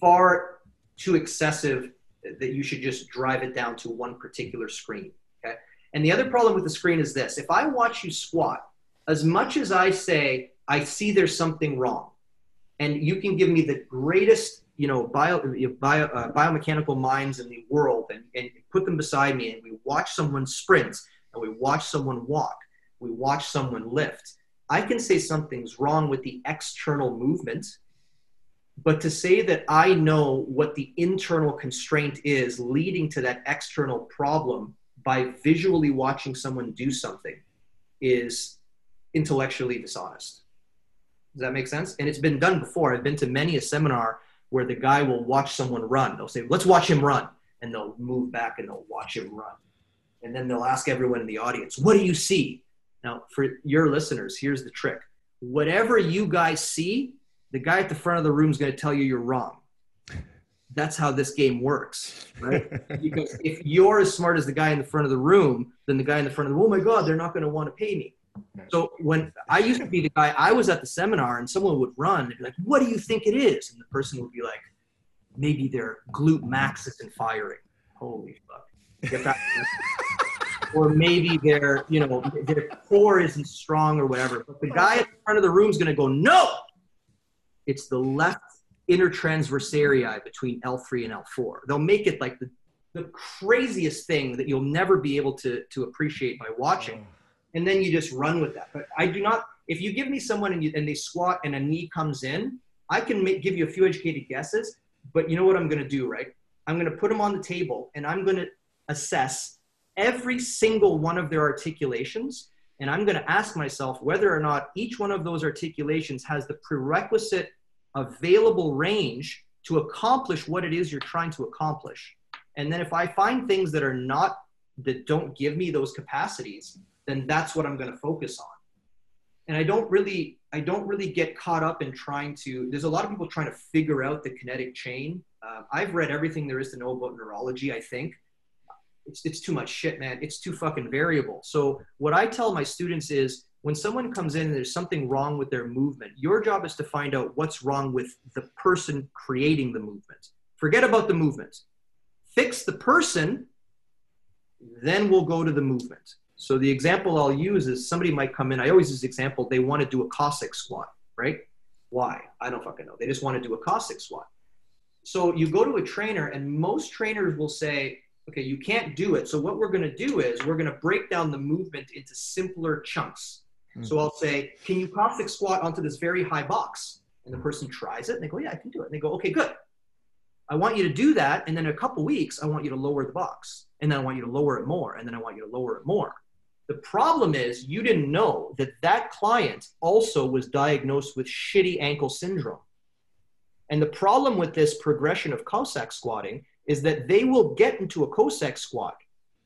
far too excessive that you should just drive it down to one particular screen okay? And the other problem with the screen is this. If i watch you squat as much as i say i see there's something wrong and you can give me the greatest you know bio, bio uh, biomechanical minds in the world and, and put them beside me and we watch someone sprint and we watch someone walk we watch someone lift. I can say something's wrong with the external movement but to say that i know what the internal constraint is leading to that external problem by visually watching someone do something is intellectually dishonest does that make sense? And it's been done before. I've been to many a seminar where the guy will watch someone run. They'll say, let's watch him run. And they'll move back and they'll watch him run. And then they'll ask everyone in the audience, what do you see? Now, for your listeners, here's the trick. Whatever you guys see, the guy at the front of the room is going to tell you you're wrong. That's how this game works, right? because if you're as smart as the guy in the front of the room, then the guy in the front of the room, oh my God, they're not going to want to pay me. So when I used to be the guy, I was at the seminar and someone would run and be like, "What do you think it is?" And the person would be like, "Maybe their glute max isn't firing." Holy fuck! or maybe their you know their core isn't strong or whatever. But the guy at the front of the room is going to go, "No, it's the left intertransversarii between L3 and L4." They'll make it like the the craziest thing that you'll never be able to to appreciate by watching oh. And then you just run with that. But I do not. If you give me someone and, you, and they squat and a knee comes in, I can make, give you a few educated guesses. But you know what I'm going to do, right? I'm going to put them on the table and I'm going to assess every single one of their articulations. And I'm going to ask myself whether or not each one of those articulations has the prerequisite available range to accomplish what it is you're trying to accomplish. And then if I find things that are not, that don't give me those capacities, then that's what I'm going to focus on. And I don't really, I don't really get caught up in trying to. There's a lot of people trying to figure out the kinetic chain. Uh, I've read everything there is to know about neurology. I think it's it's too much shit, man. It's too fucking variable. So what I tell my students is, when someone comes in and there's something wrong with their movement, your job is to find out what's wrong with the person creating the movement. Forget about the movement. Fix the person, then we'll go to the movement. So the example I'll use is somebody might come in. I always use the example. They want to do a Cossack squat, right? Why? I don't fucking know. They just want to do a Cossack squat. So you go to a trainer, and most trainers will say, Okay, you can't do it. So what we're going to do is we're going to break down the movement into simpler chunks. Hmm. So I'll say, can you Cossack squat onto this very high box? And the person tries it and they go, yeah, I can do it. And they go, okay, good. I want you to do that. And then in a couple weeks, I want you to lower the box. And then I want you to lower it more. And then I want you to lower it more. The problem is you didn't know that that client also was diagnosed with shitty ankle syndrome. And the problem with this progression of Cossack squatting is that they will get into a Cossack squat,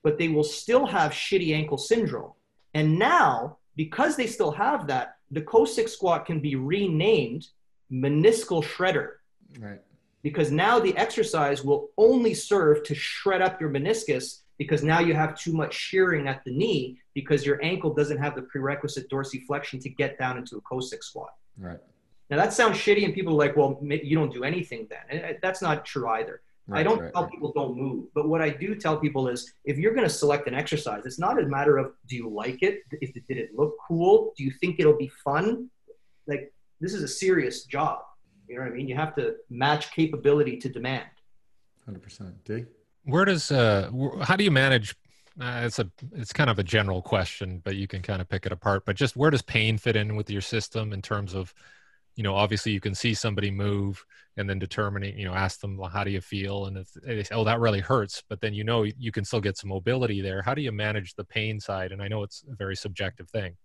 but they will still have shitty ankle syndrome. And now, because they still have that, the Cossack squat can be renamed meniscal shredder. Right. Because now the exercise will only serve to shred up your meniscus because now you have too much shearing at the knee because your ankle doesn't have the prerequisite dorsiflexion to get down into a Cossack squat. Right. Now that sounds shitty, and people are like, "Well, you don't do anything then." And uh, that's not true either. Right, I don't right, tell right. people don't move, but what I do tell people is if you're going to select an exercise, it's not a matter of do you like it, if did it look cool, do you think it'll be fun? Like this is a serious job. You know what I mean? You have to match capability to demand. Hundred percent. D. Where does uh, how do you manage? Uh, it's a it's kind of a general question, but you can kind of pick it apart. But just where does pain fit in with your system in terms of, you know, obviously you can see somebody move and then determining, you know, ask them well, how do you feel, and if they say, oh that really hurts, but then you know you can still get some mobility there. How do you manage the pain side? And I know it's a very subjective thing.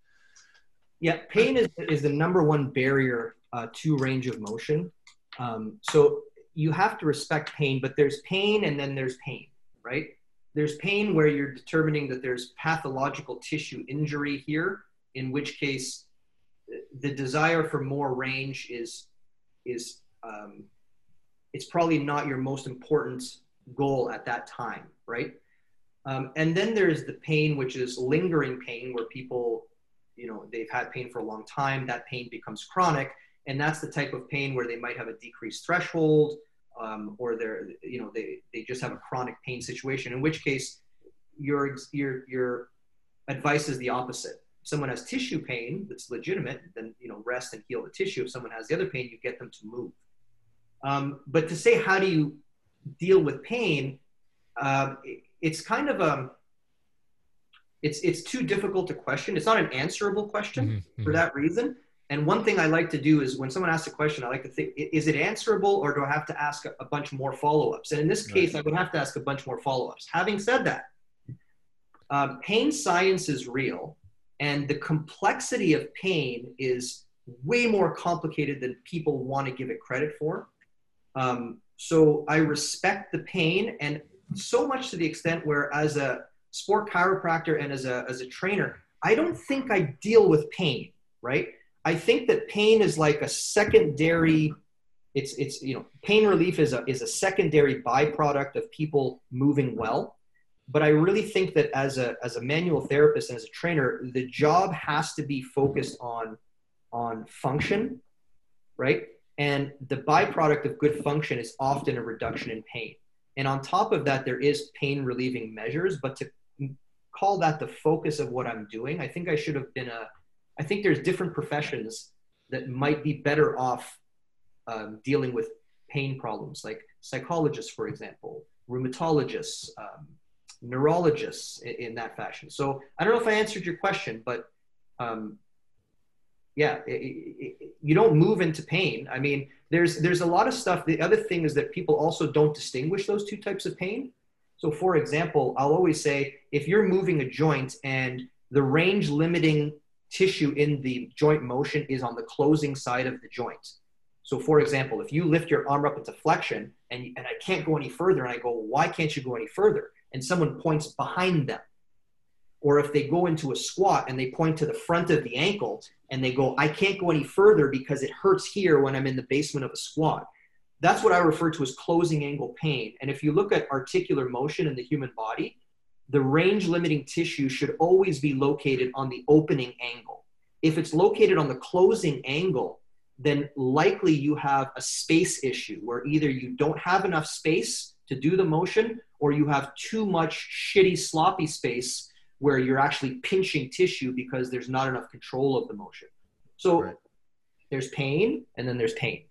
Yeah, pain is, is the number one barrier uh, to range of motion. Um, so you have to respect pain, but there's pain and then there's pain, right? There's pain where you're determining that there's pathological tissue injury here, in which case the desire for more range is is um, it's probably not your most important goal at that time, right? Um, and then there's the pain, which is lingering pain, where people you know they've had pain for a long time that pain becomes chronic and that's the type of pain where they might have a decreased threshold um, or they're you know they, they just have a chronic pain situation in which case your your your advice is the opposite. If someone has tissue pain that's legitimate then you know rest and heal the tissue. If someone has the other pain you get them to move. Um, but to say how do you deal with pain um, it- it's kind of a it's it's too difficult to question. It's not an answerable question Mhm, for that reason. And one thing I like to do is when someone asks a question, I like to think, is it answerable or do I have to ask a, bunch more follow ups? And in this case, I would have to ask a bunch more follow ups. Having said that, um, pain science is real, and the complexity of pain is way more complicated than people want to give it credit for. Um, so I respect the pain, and so much to the extent where, as a sport chiropractor and as a as a trainer, I don't think I deal with pain, right? I think that pain is like a secondary. It's it's you know pain relief is a is a secondary byproduct of people moving well, but I really think that as a as a manual therapist and as a trainer, the job has to be focused on on function, right? And the byproduct of good function is often a reduction in pain. And on top of that, there is pain relieving measures, but to call that the focus of what I'm doing, I think I should have been a I think there's different professions that might be better off um, dealing with pain problems, like psychologists, for example, rheumatologists, um, neurologists, in, in, that fashion. So I don't know if I answered your question, but um, yeah, it, it, it, you don't move into pain. I mean, there's there's a lot of stuff. The other thing is that people also don't distinguish those two types of pain. So, for example, I'll always say if you're moving a joint and the range limiting tissue in the joint motion is on the closing side of the joint. So, for example, if you lift your arm up into flexion and, and I can't go any further, and I go, why can't you go any further? And someone points behind them. Or if they go into a squat and they point to the front of the ankle and they go, I can't go any further because it hurts here when I'm in the basement of a squat. That's what I refer to as closing angle pain. And if you look at articular motion in the human body, the range limiting tissue should always be located on the opening angle. If it's located on the closing angle, then likely you have a space issue where either you don't have enough space to do the motion or you have too much shitty, sloppy space where you're actually pinching tissue because there's not enough control of the motion. So Right. there's pain and then there's pain.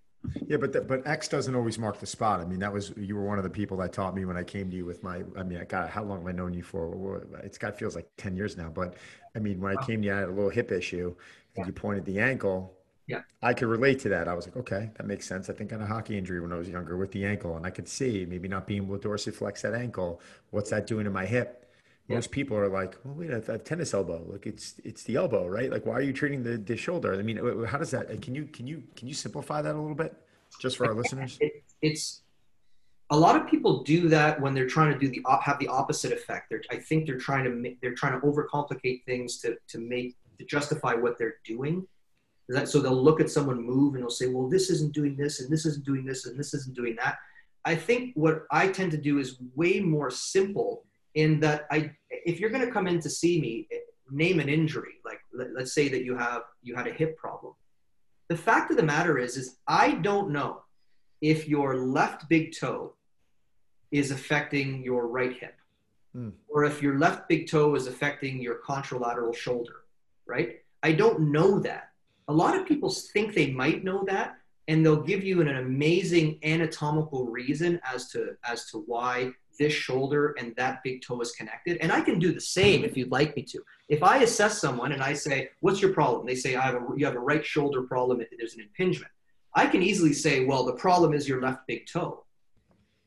Yeah, but the, but X doesn't always mark the spot. I mean, that was you were one of the people that taught me when I came to you with my. I mean, I got how long have I known you for? It's got feels like ten years now. But I mean, when I came to you, I had a little hip issue, and Yeah. you pointed the ankle. Yeah. I could relate to that. I was like, okay, that makes sense. I think I had a hockey injury when I was younger with the ankle, and I could see maybe not being able to dorsiflex that ankle. What's that doing to my hip? Most people are like, well, wait, I have, tennis elbow. Like it's it's the elbow, right? Like, why are you treating the, the shoulder? I mean, how does that? Can you can you can you simplify that a little bit, just for our listeners? it, it's a lot of people do that when they're trying to do the uh, have the opposite effect. They're, I think they're trying to make, they're trying to overcomplicate things to to make to justify what they're doing. That, so they'll look at someone move and they'll say, "Well, this isn't doing this, and this isn't doing this, and this isn't doing that." I think what I tend to do is way more simple in that I, if you're going to come in to see me, name an injury. Like let, let's say that you have you had a hip problem. The fact of the matter is, is I don't know if your left big toe is affecting your right hip, Hmm. or if your left big toe is affecting your contralateral shoulder, right? I don't know that. A lot of people think they might know that, and they'll give you an, an amazing anatomical reason as to as to why this shoulder and that big toe is connected. And I can do the same if you'd like me to. If I assess someone and I say, "What's your problem?" They say, "I have a you have a right shoulder problem. There's an impingement." I can easily say, "Well, the problem is your left big toe."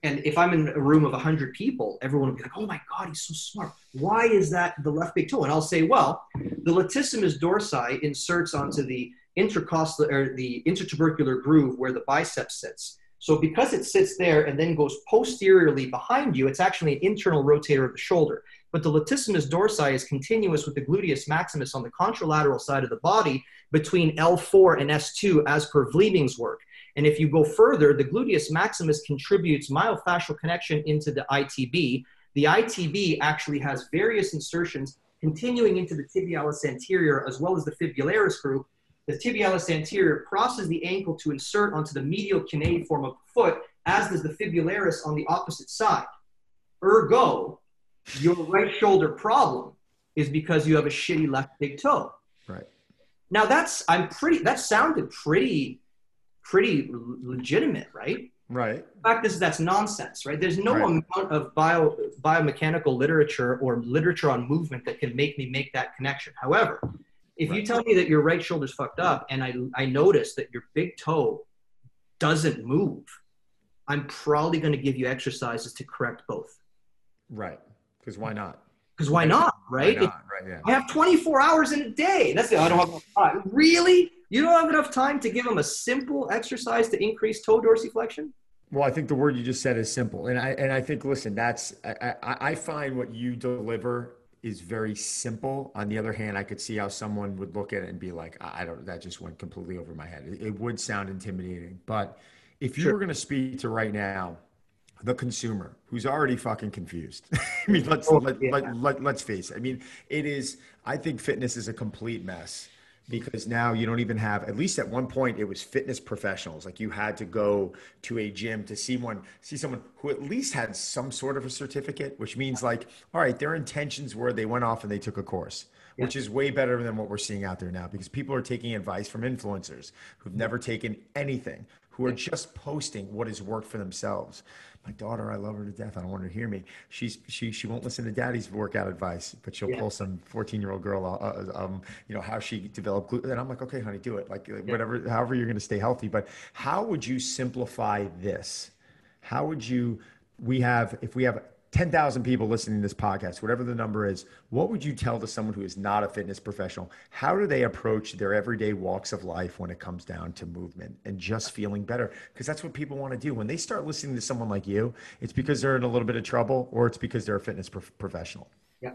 And if I'm in a room of 100 people, everyone will be like, oh my God, he's so smart. Why is that the left big toe? And I'll say, well, the latissimus dorsi inserts onto the intercostal or the intertubercular groove where the biceps sits. So because it sits there and then goes posteriorly behind you, it's actually an internal rotator of the shoulder. But the latissimus dorsi is continuous with the gluteus maximus on the contralateral side of the body between L4 and S2 as per Vleeming's work. And if you go further, the gluteus maximus contributes myofascial connection into the ITB. The ITB actually has various insertions continuing into the tibialis anterior as well as the fibularis group. The tibialis anterior crosses the ankle to insert onto the medial cuneiform of the foot, as does the fibularis on the opposite side. Ergo, your right shoulder problem is because you have a shitty left big toe. Right. Now that's I'm pretty that sounded pretty pretty legitimate, right? Right. The fact is that's nonsense, right? There's no Right. amount of bio biomechanical literature or literature on movement that can make me make that connection. However, if you tell me that your right shoulder's fucked up and I I notice that your big toe doesn't move, I'm probably going to give you exercises to correct both. Right. Because why not? Because why not, right? Why not? Right. Yeah. I have 24 hours in a day. That's it. I don't have enough time. Really? You don't have enough time to give them a simple exercise to increase toe dorsiflexion? Well, I think the word you just said is simple, and I and I think listen, that's I, I, I find what you deliver is very simple. On the other hand, I could see how someone would look at it and be like, I don't. That just went completely over my head. It, it would sound intimidating, but if you Sure. were going to speak to right now the consumer who's already fucking confused. I mean, oh, let's Oh, let, yeah. let, let, let's face it. I mean, it is. I think fitness is a complete mess because now you don't even have. At least at one point, it was fitness professionals. Like you had to go to a gym to see one, see someone who at least had some sort of a certificate, which means like, all right, their intentions were they went off and they took a course. Which is way better than what we're seeing out there now because people are taking advice from influencers who've never taken anything, who are just posting what has worked for themselves. My daughter, I love her to death. I don't want her to hear me. She's she she won't listen to daddy's workout advice, but she'll Yeah. pull some 14 year old girl, uh, uh, um, you know, how she developed gluten. And I'm like, okay, honey, do it. Like whatever, however you're going to stay healthy. But how would you simplify this? How would you? We have if we have 10,000 people listening to this podcast, whatever the number is, what would you tell to someone who is not a fitness professional? How do they approach their everyday walks of life when it comes down to movement and just feeling better? Because that's what people want to do. When they start listening to someone like you, it's because they're in a little bit of trouble or it's because they're a fitness prof- professional. Yeah.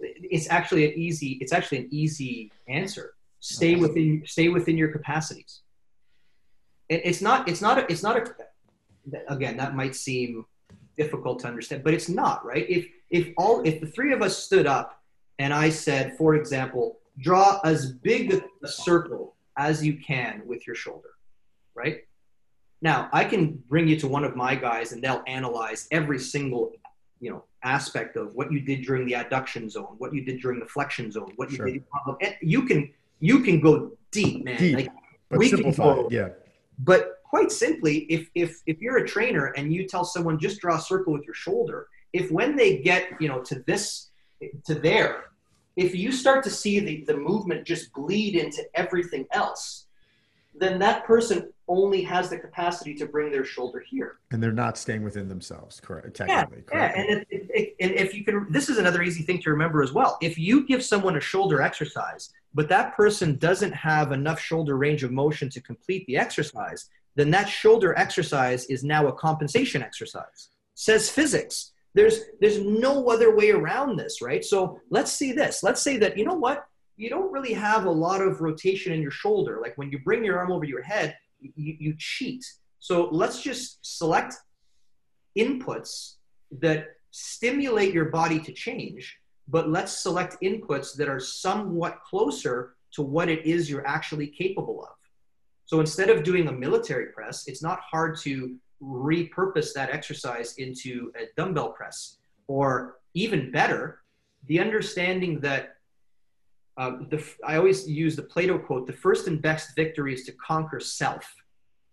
It's actually an easy. It's actually an easy answer. Stay within. Stay within your capacities. It, it's not. It's not. A, it's not a. Again, that might seem difficult to understand, but it's not right. If if all if the three of us stood up and I said, for example, draw as big a circle as you can with your shoulder, right? Now I can bring you to one of my guys and they'll analyze every single you know aspect of what you did during the adduction zone, what you did during the flexion zone, what you Sure. did. You can you can go deep, man. Deep. Like, But We can go- Yeah. but quite simply, if if if you're a trainer and you tell someone just draw a circle with your shoulder, if when they get you know to this to there, if you start to see the, the movement just bleed into everything else, then that person only has the capacity to bring their shoulder here. And they're not staying within themselves, correct? Technically, yeah, yeah. And, if, if, and if you can, this is another easy thing to remember as well. If you give someone a shoulder exercise, but that person doesn't have enough shoulder range of motion to complete the exercise, then that shoulder exercise is now a compensation exercise. Says physics. There's there's no other way around this, right? So let's see this. Let's say that you know what you don't really have a lot of rotation in your shoulder. Like when you bring your arm over your head, you, you cheat. So let's just select inputs that stimulate your body to change, but let's select inputs that are somewhat closer to what it is you're actually capable of. So instead of doing a military press, it's not hard to repurpose that exercise into a dumbbell press. Or even better, the understanding that um, the, I always use the Plato quote the first and best victory is to conquer self.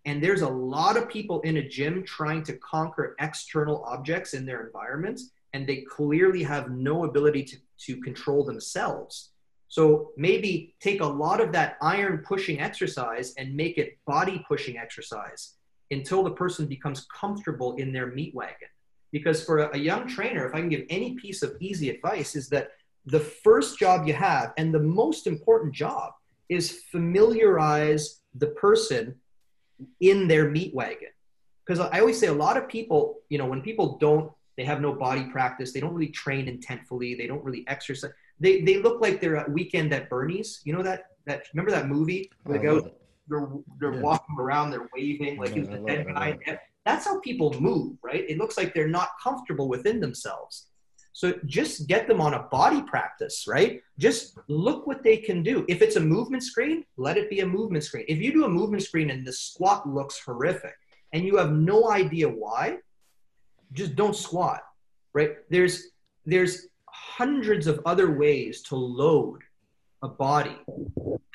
And there's a lot of people in a gym trying to conquer external objects in their environment, and they clearly have no ability to, to control themselves. So maybe take a lot of that iron pushing exercise and make it body pushing exercise until the person becomes comfortable in their meat wagon. Because for a, young trainer, if I can give any piece of easy advice, is that the first job you have and the most important job is familiarize the person in their meat wagon. Because I always say a lot of people, you know, when people don't, they have no body practice, they don't really train intentfully, they don't really exercise. They, they look like they're at weekend at Bernie's. You know that that remember that movie where the guy they're they're yeah. walking around, they're waving like he's the dead guy. That's how people move, right? It looks like they're not comfortable within themselves. So just get them on a body practice, right? Just look what they can do. If it's a movement screen, let it be a movement screen. If you do a movement screen and the squat looks horrific and you have no idea why, just don't squat, right? There's there's hundreds of other ways to load a body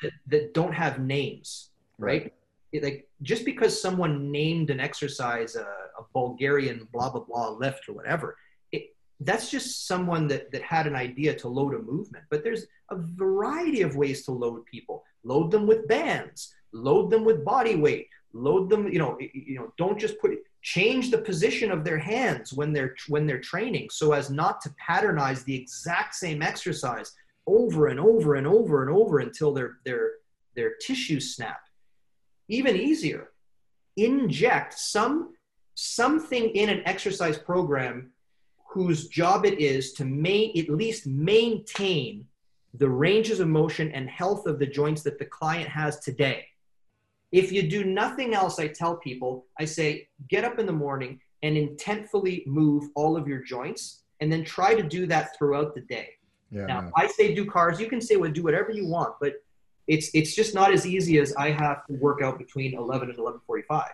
that, that don't have names right? It, like just because someone named an exercise a, a, Bulgarian blah blah blah lift or whatever, it, that's just someone that that had an idea to load a movement. But there's a variety of ways to load people. Load them with bands. Load them with body weight. Load them. You know. You know. Don't just put. Change the position of their hands when they're when they're training, so as not to patternize the exact same exercise over and over and over and over until their their their tissues snap even easier inject some something in an exercise program whose job it is to may at least maintain the ranges of motion and health of the joints that the client has today if you do nothing else i tell people i say get up in the morning and intentfully move all of your joints and then try to do that throughout the day. Yeah, now i say do CARs. You can say well do whatever you want but it's it's just not as easy as I have to work out between 11 and 11:45.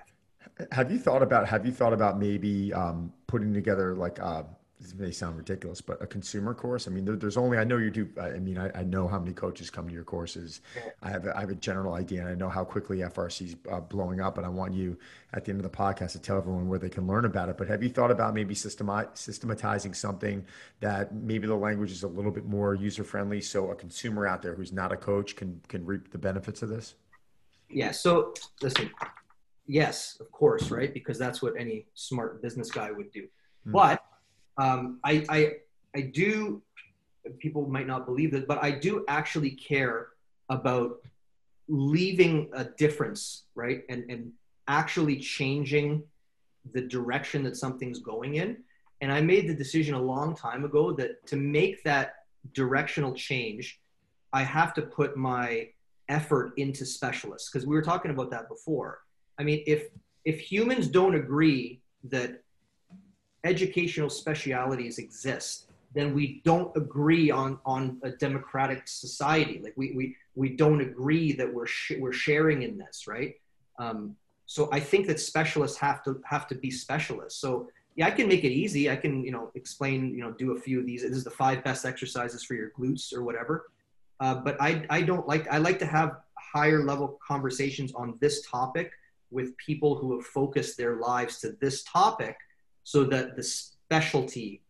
Have you thought about have you thought about maybe um, putting together like uh, this may sound ridiculous, but a consumer course. I mean, there, there's only I know you do. I mean, I, I, know how many coaches come to your courses. I have a, I have a general idea, and I know how quickly FRC is uh, blowing up. And I want you at the end of the podcast to tell everyone where they can learn about it. But have you thought about maybe systemi- systematizing something that maybe the language is a little bit more user friendly, so a consumer out there who's not a coach can can reap the benefits of this? Yeah. So listen. Yes, of course, right? Because that's what any smart business guy would do. Mm-hmm. But um, I, I, I do, people might not believe this, but I do actually care about leaving a difference, right? And, and actually changing the direction that something's going in. And I made the decision a long time ago that to make that directional change, I have to put my effort into specialists because we were talking about that before. I mean, if if humans don't agree that educational specialities exist, then we don't agree on, on a democratic society. Like we, we, we don't agree that we're, sh- we're sharing in this, right? Um, so I think that specialists have to have to be specialists. So yeah, I can make it easy. I can, you know, explain, you know, do a few of these. This is the five best exercises for your glutes or whatever. Uh, but I, I don't like, I like to have higher level conversations on this topic with people who have focused their lives to this topic so that the specialty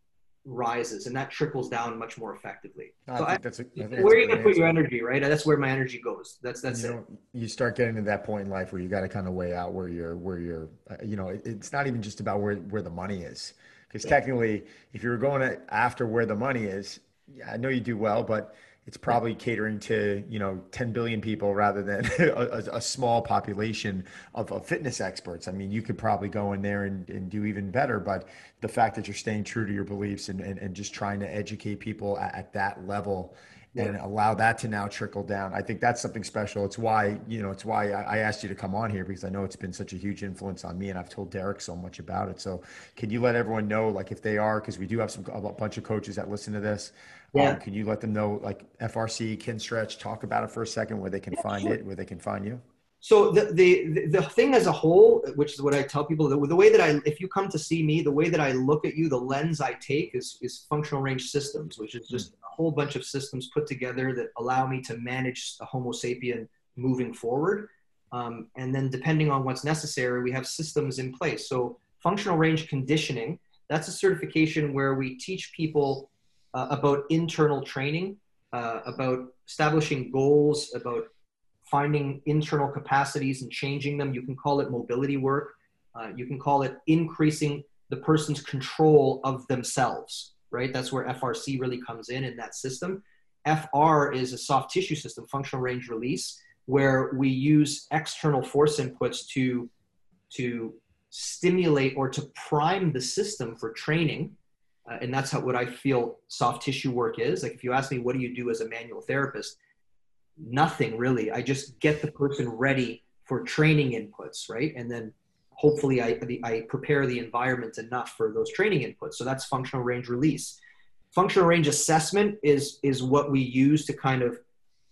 rises and that trickles down much more effectively. I So I- that's a, I think where that's are you gonna put your energy, right? That's where my energy goes. That's that's you it. know, you start getting to that point in life where you got to kind of weigh out where you're where you're uh, you know it, it's not even just about where where the money is because technically if you were going to, after where the money is i know you do well but it's probably catering to you know 10 billion people rather than a, a, small population of, of fitness experts i mean you could probably go in there and, and do even better but the fact that you're staying true to your beliefs and, and, and just trying to educate people at, at that level and allow that to now trickle down. I think that's something special. It's why, you know, it's why I I asked you to come on here because I know it's been such a huge influence on me and I've told Derek so much about it. So can you let everyone know, like if they are, because we do have some, a bunch of coaches that listen to this. Yeah. Um, can you let them know like FRC, Kinstretch, talk about it for a second, where they can find it, where they can find you? so the, the the thing as a whole which is what i tell people the, the way that i if you come to see me the way that i look at you the lens i take is is functional range systems which is just a whole bunch of systems put together that allow me to manage a homo sapien moving forward um, and then depending on what's necessary we have systems in place so functional range conditioning that's a certification where we teach people uh, about internal training uh, about establishing goals about finding internal capacities and changing them. You can call it mobility work. Uh, you can call it increasing the person's control of themselves, right? That's where FRC really comes in in that system. FR is a soft tissue system, functional range release, where we use external force inputs to, to stimulate or to prime the system for training. Uh, and that's how, what I feel soft tissue work is. Like if you ask me, what do you do as a manual therapist? nothing really. I just get the person ready for training inputs, right? And then hopefully I, I prepare the environment enough for those training inputs. So that's functional range release. Functional range assessment is, is what we use to kind of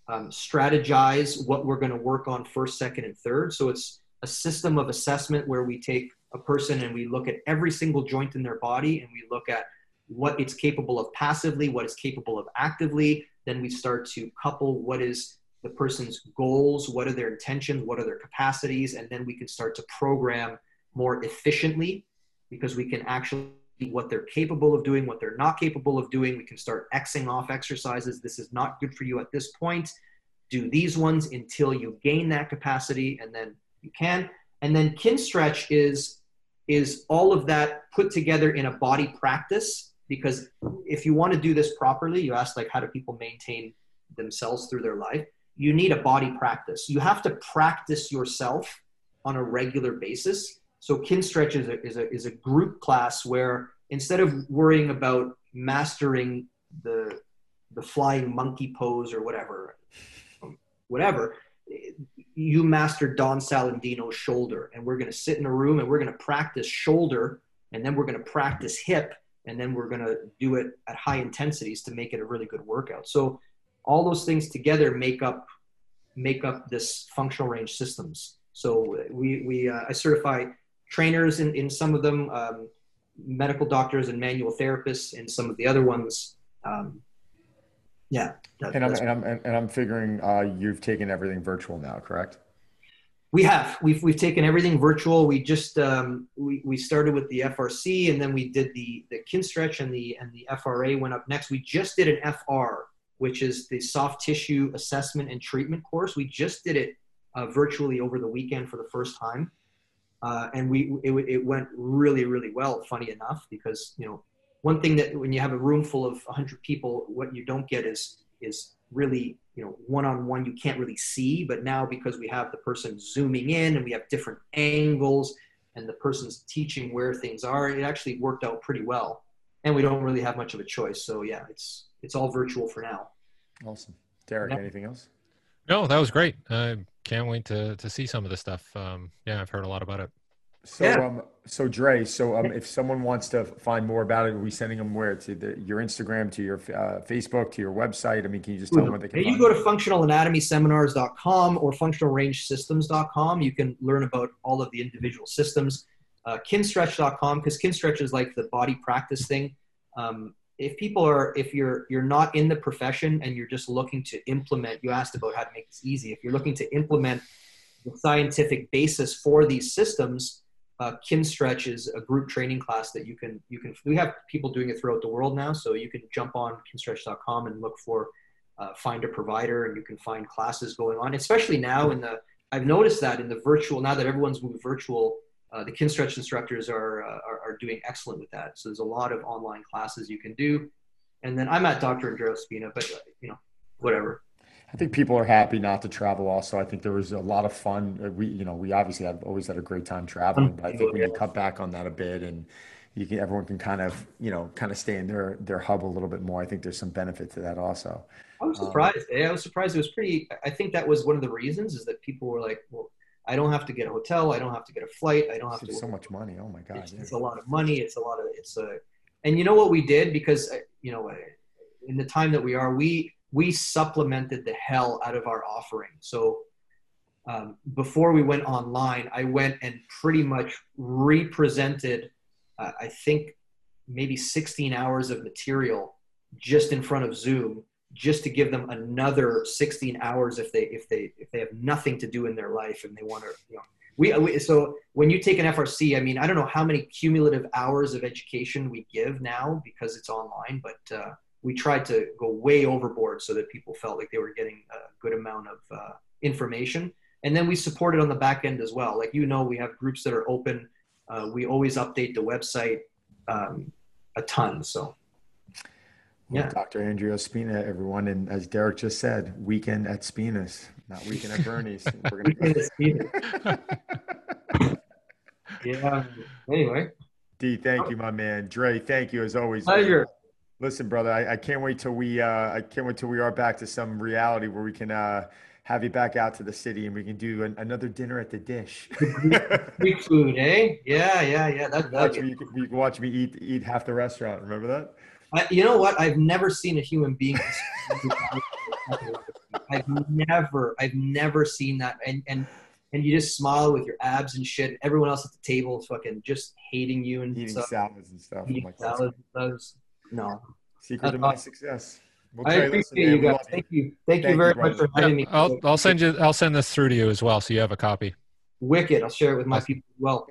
um, strategize what we're going to work on first, second, and third. So it's a system of assessment where we take a person and we look at every single joint in their body and we look at what it's capable of passively, what it's capable of actively, then we start to couple what is the person's goals, what are their intentions, what are their capacities, and then we can start to program more efficiently because we can actually what they're capable of doing, what they're not capable of doing. We can start Xing off exercises. This is not good for you at this point. Do these ones until you gain that capacity, and then you can. And then kinstretch is is all of that put together in a body practice because if you want to do this properly you ask like how do people maintain themselves through their life? You need a body practice. You have to practice yourself on a regular basis. So kinstretch is a, is a, is a group class where instead of worrying about mastering the the flying monkey pose or whatever whatever you master don saladino's shoulder and we're going to sit in a room and we're going to practice shoulder and then we're going to practice hip and then we're going to do it at high intensities to make it a really good workout. So all those things together make up make up this functional range systems. So we we uh, i certify trainers in, in some of them um, medical doctors and manual therapists in some of the other ones. Um, yeah that- And I'm, and I'm, and I'm figuring uh, you've taken everything virtual now, correct? We have. We've we've taken everything virtual. We just um, we we started with the FRC, and then we did the the kinstretch, and the and the FRA went up next. We just did an FR, which is the soft tissue assessment and treatment course. We just did it uh, virtually over the weekend for the first time, uh, and we it, it went really really well. Funny enough, because you know one thing that when you have a room full of 100 people, what you don't get is is really you know one on one you can't really see but now because we have the person zooming in and we have different angles and the person's teaching where things are it actually worked out pretty well and we don't really have much of a choice so yeah it's it's all virtual for now Awesome. Derek, Yeah. anything else? No, that was great. I can't wait to to see some of this stuff. Um, yeah, I've heard a lot about it. So, Yeah. um, so Dre, so um, if someone wants to find more about it, are we sending them where to the, your Instagram, to your uh, Facebook, to your website? I mean, can you just tell them what they can? You go to functionalanatomyseminars.com or functionalrangesystems.com. You can learn about all of the individual systems. Uh, kinstretch.com because kinstretch is like the body practice thing. Um, if people are, if you're you're not in the profession and you're just looking to implement, you asked about how to make this easy. If you're looking to implement the scientific basis for these systems, uh, Kinstretch is a group training class that you can you can. We have people doing it throughout the world now, so you can jump on kinstretch.com and look for uh, find a provider, and you can find classes going on. Especially now in the, I've noticed that in the virtual now that everyone's moved virtual, uh, the Kinstretch instructors are, uh, are, are doing excellent with that. So there's a lot of online classes you can do. And then I'm at Dr. Andreo Spina, but uh, you know, whatever. I think people are happy not to travel. Also, I think there was a lot of fun. Uh, we, you know, we obviously have always had a great time traveling, but I think when you cut back on that a bit and you can, everyone can kind of, you know, kind of stay in their their hub a little bit more. I think there's some benefit to that also. I was surprised. Um, I was surprised. It was pretty. I think that was one of the reasons is that people were like, well, I don't have to get a hotel. I don't have to get a flight. I don't have to. So much money. Oh my god! It's, it's, a lot of money. It's a lot of. It's a. And you know what we did because uh, you know, uh, in the time that we are, we we supplemented the hell out of our offering. So um, before we went online, I went and pretty much represented, uh, I think, maybe 16 hours of material just in front of Zoom, just to give them another 16 hours if they if they if they have nothing to do in their life and they want to, you know. We, we so when you take an FRC, I mean, I don't know how many cumulative hours of education we give now because it's online, but uh, we tried to go way overboard so that people felt like they were getting a good amount of uh, information. And then we support it on the back end as well. Like you know, we have groups that are open. Uh, we always update the website um, a ton. So, yeah. Well, Dr. Andreo Spina, everyone, and as Derek just said, weekend at Spina's, not weekend at Bernie's. We're gonna yeah. Anyway. D, thank you, my man. Dre, thank you as always. Pleasure. Listen, brother, I, I, can't wait till we uh, I can't wait till we are back to some reality where we can uh, have you back out to the city and we can do an, another dinner at the dish. Greek food, eh? Yeah, yeah, yeah. That, watch me, you, can, watch me eat eat half the restaurant. Remember that? I, you know what? I've never seen a human being. I've never, I've never seen that, and and and you just smile with your abs and shit. Everyone else at the table is fucking just hating you and eating stuff. salads and stuff. Eating like, salads and stuff. No. Secret to uh, my success. Well, I appreciate you guys. Thank you. Thank, Thank you very you, much for having yeah, me. I'll, I'll send you. I'll send this through to you as well, so you have a copy. Wicked. I'll share it with my people as well.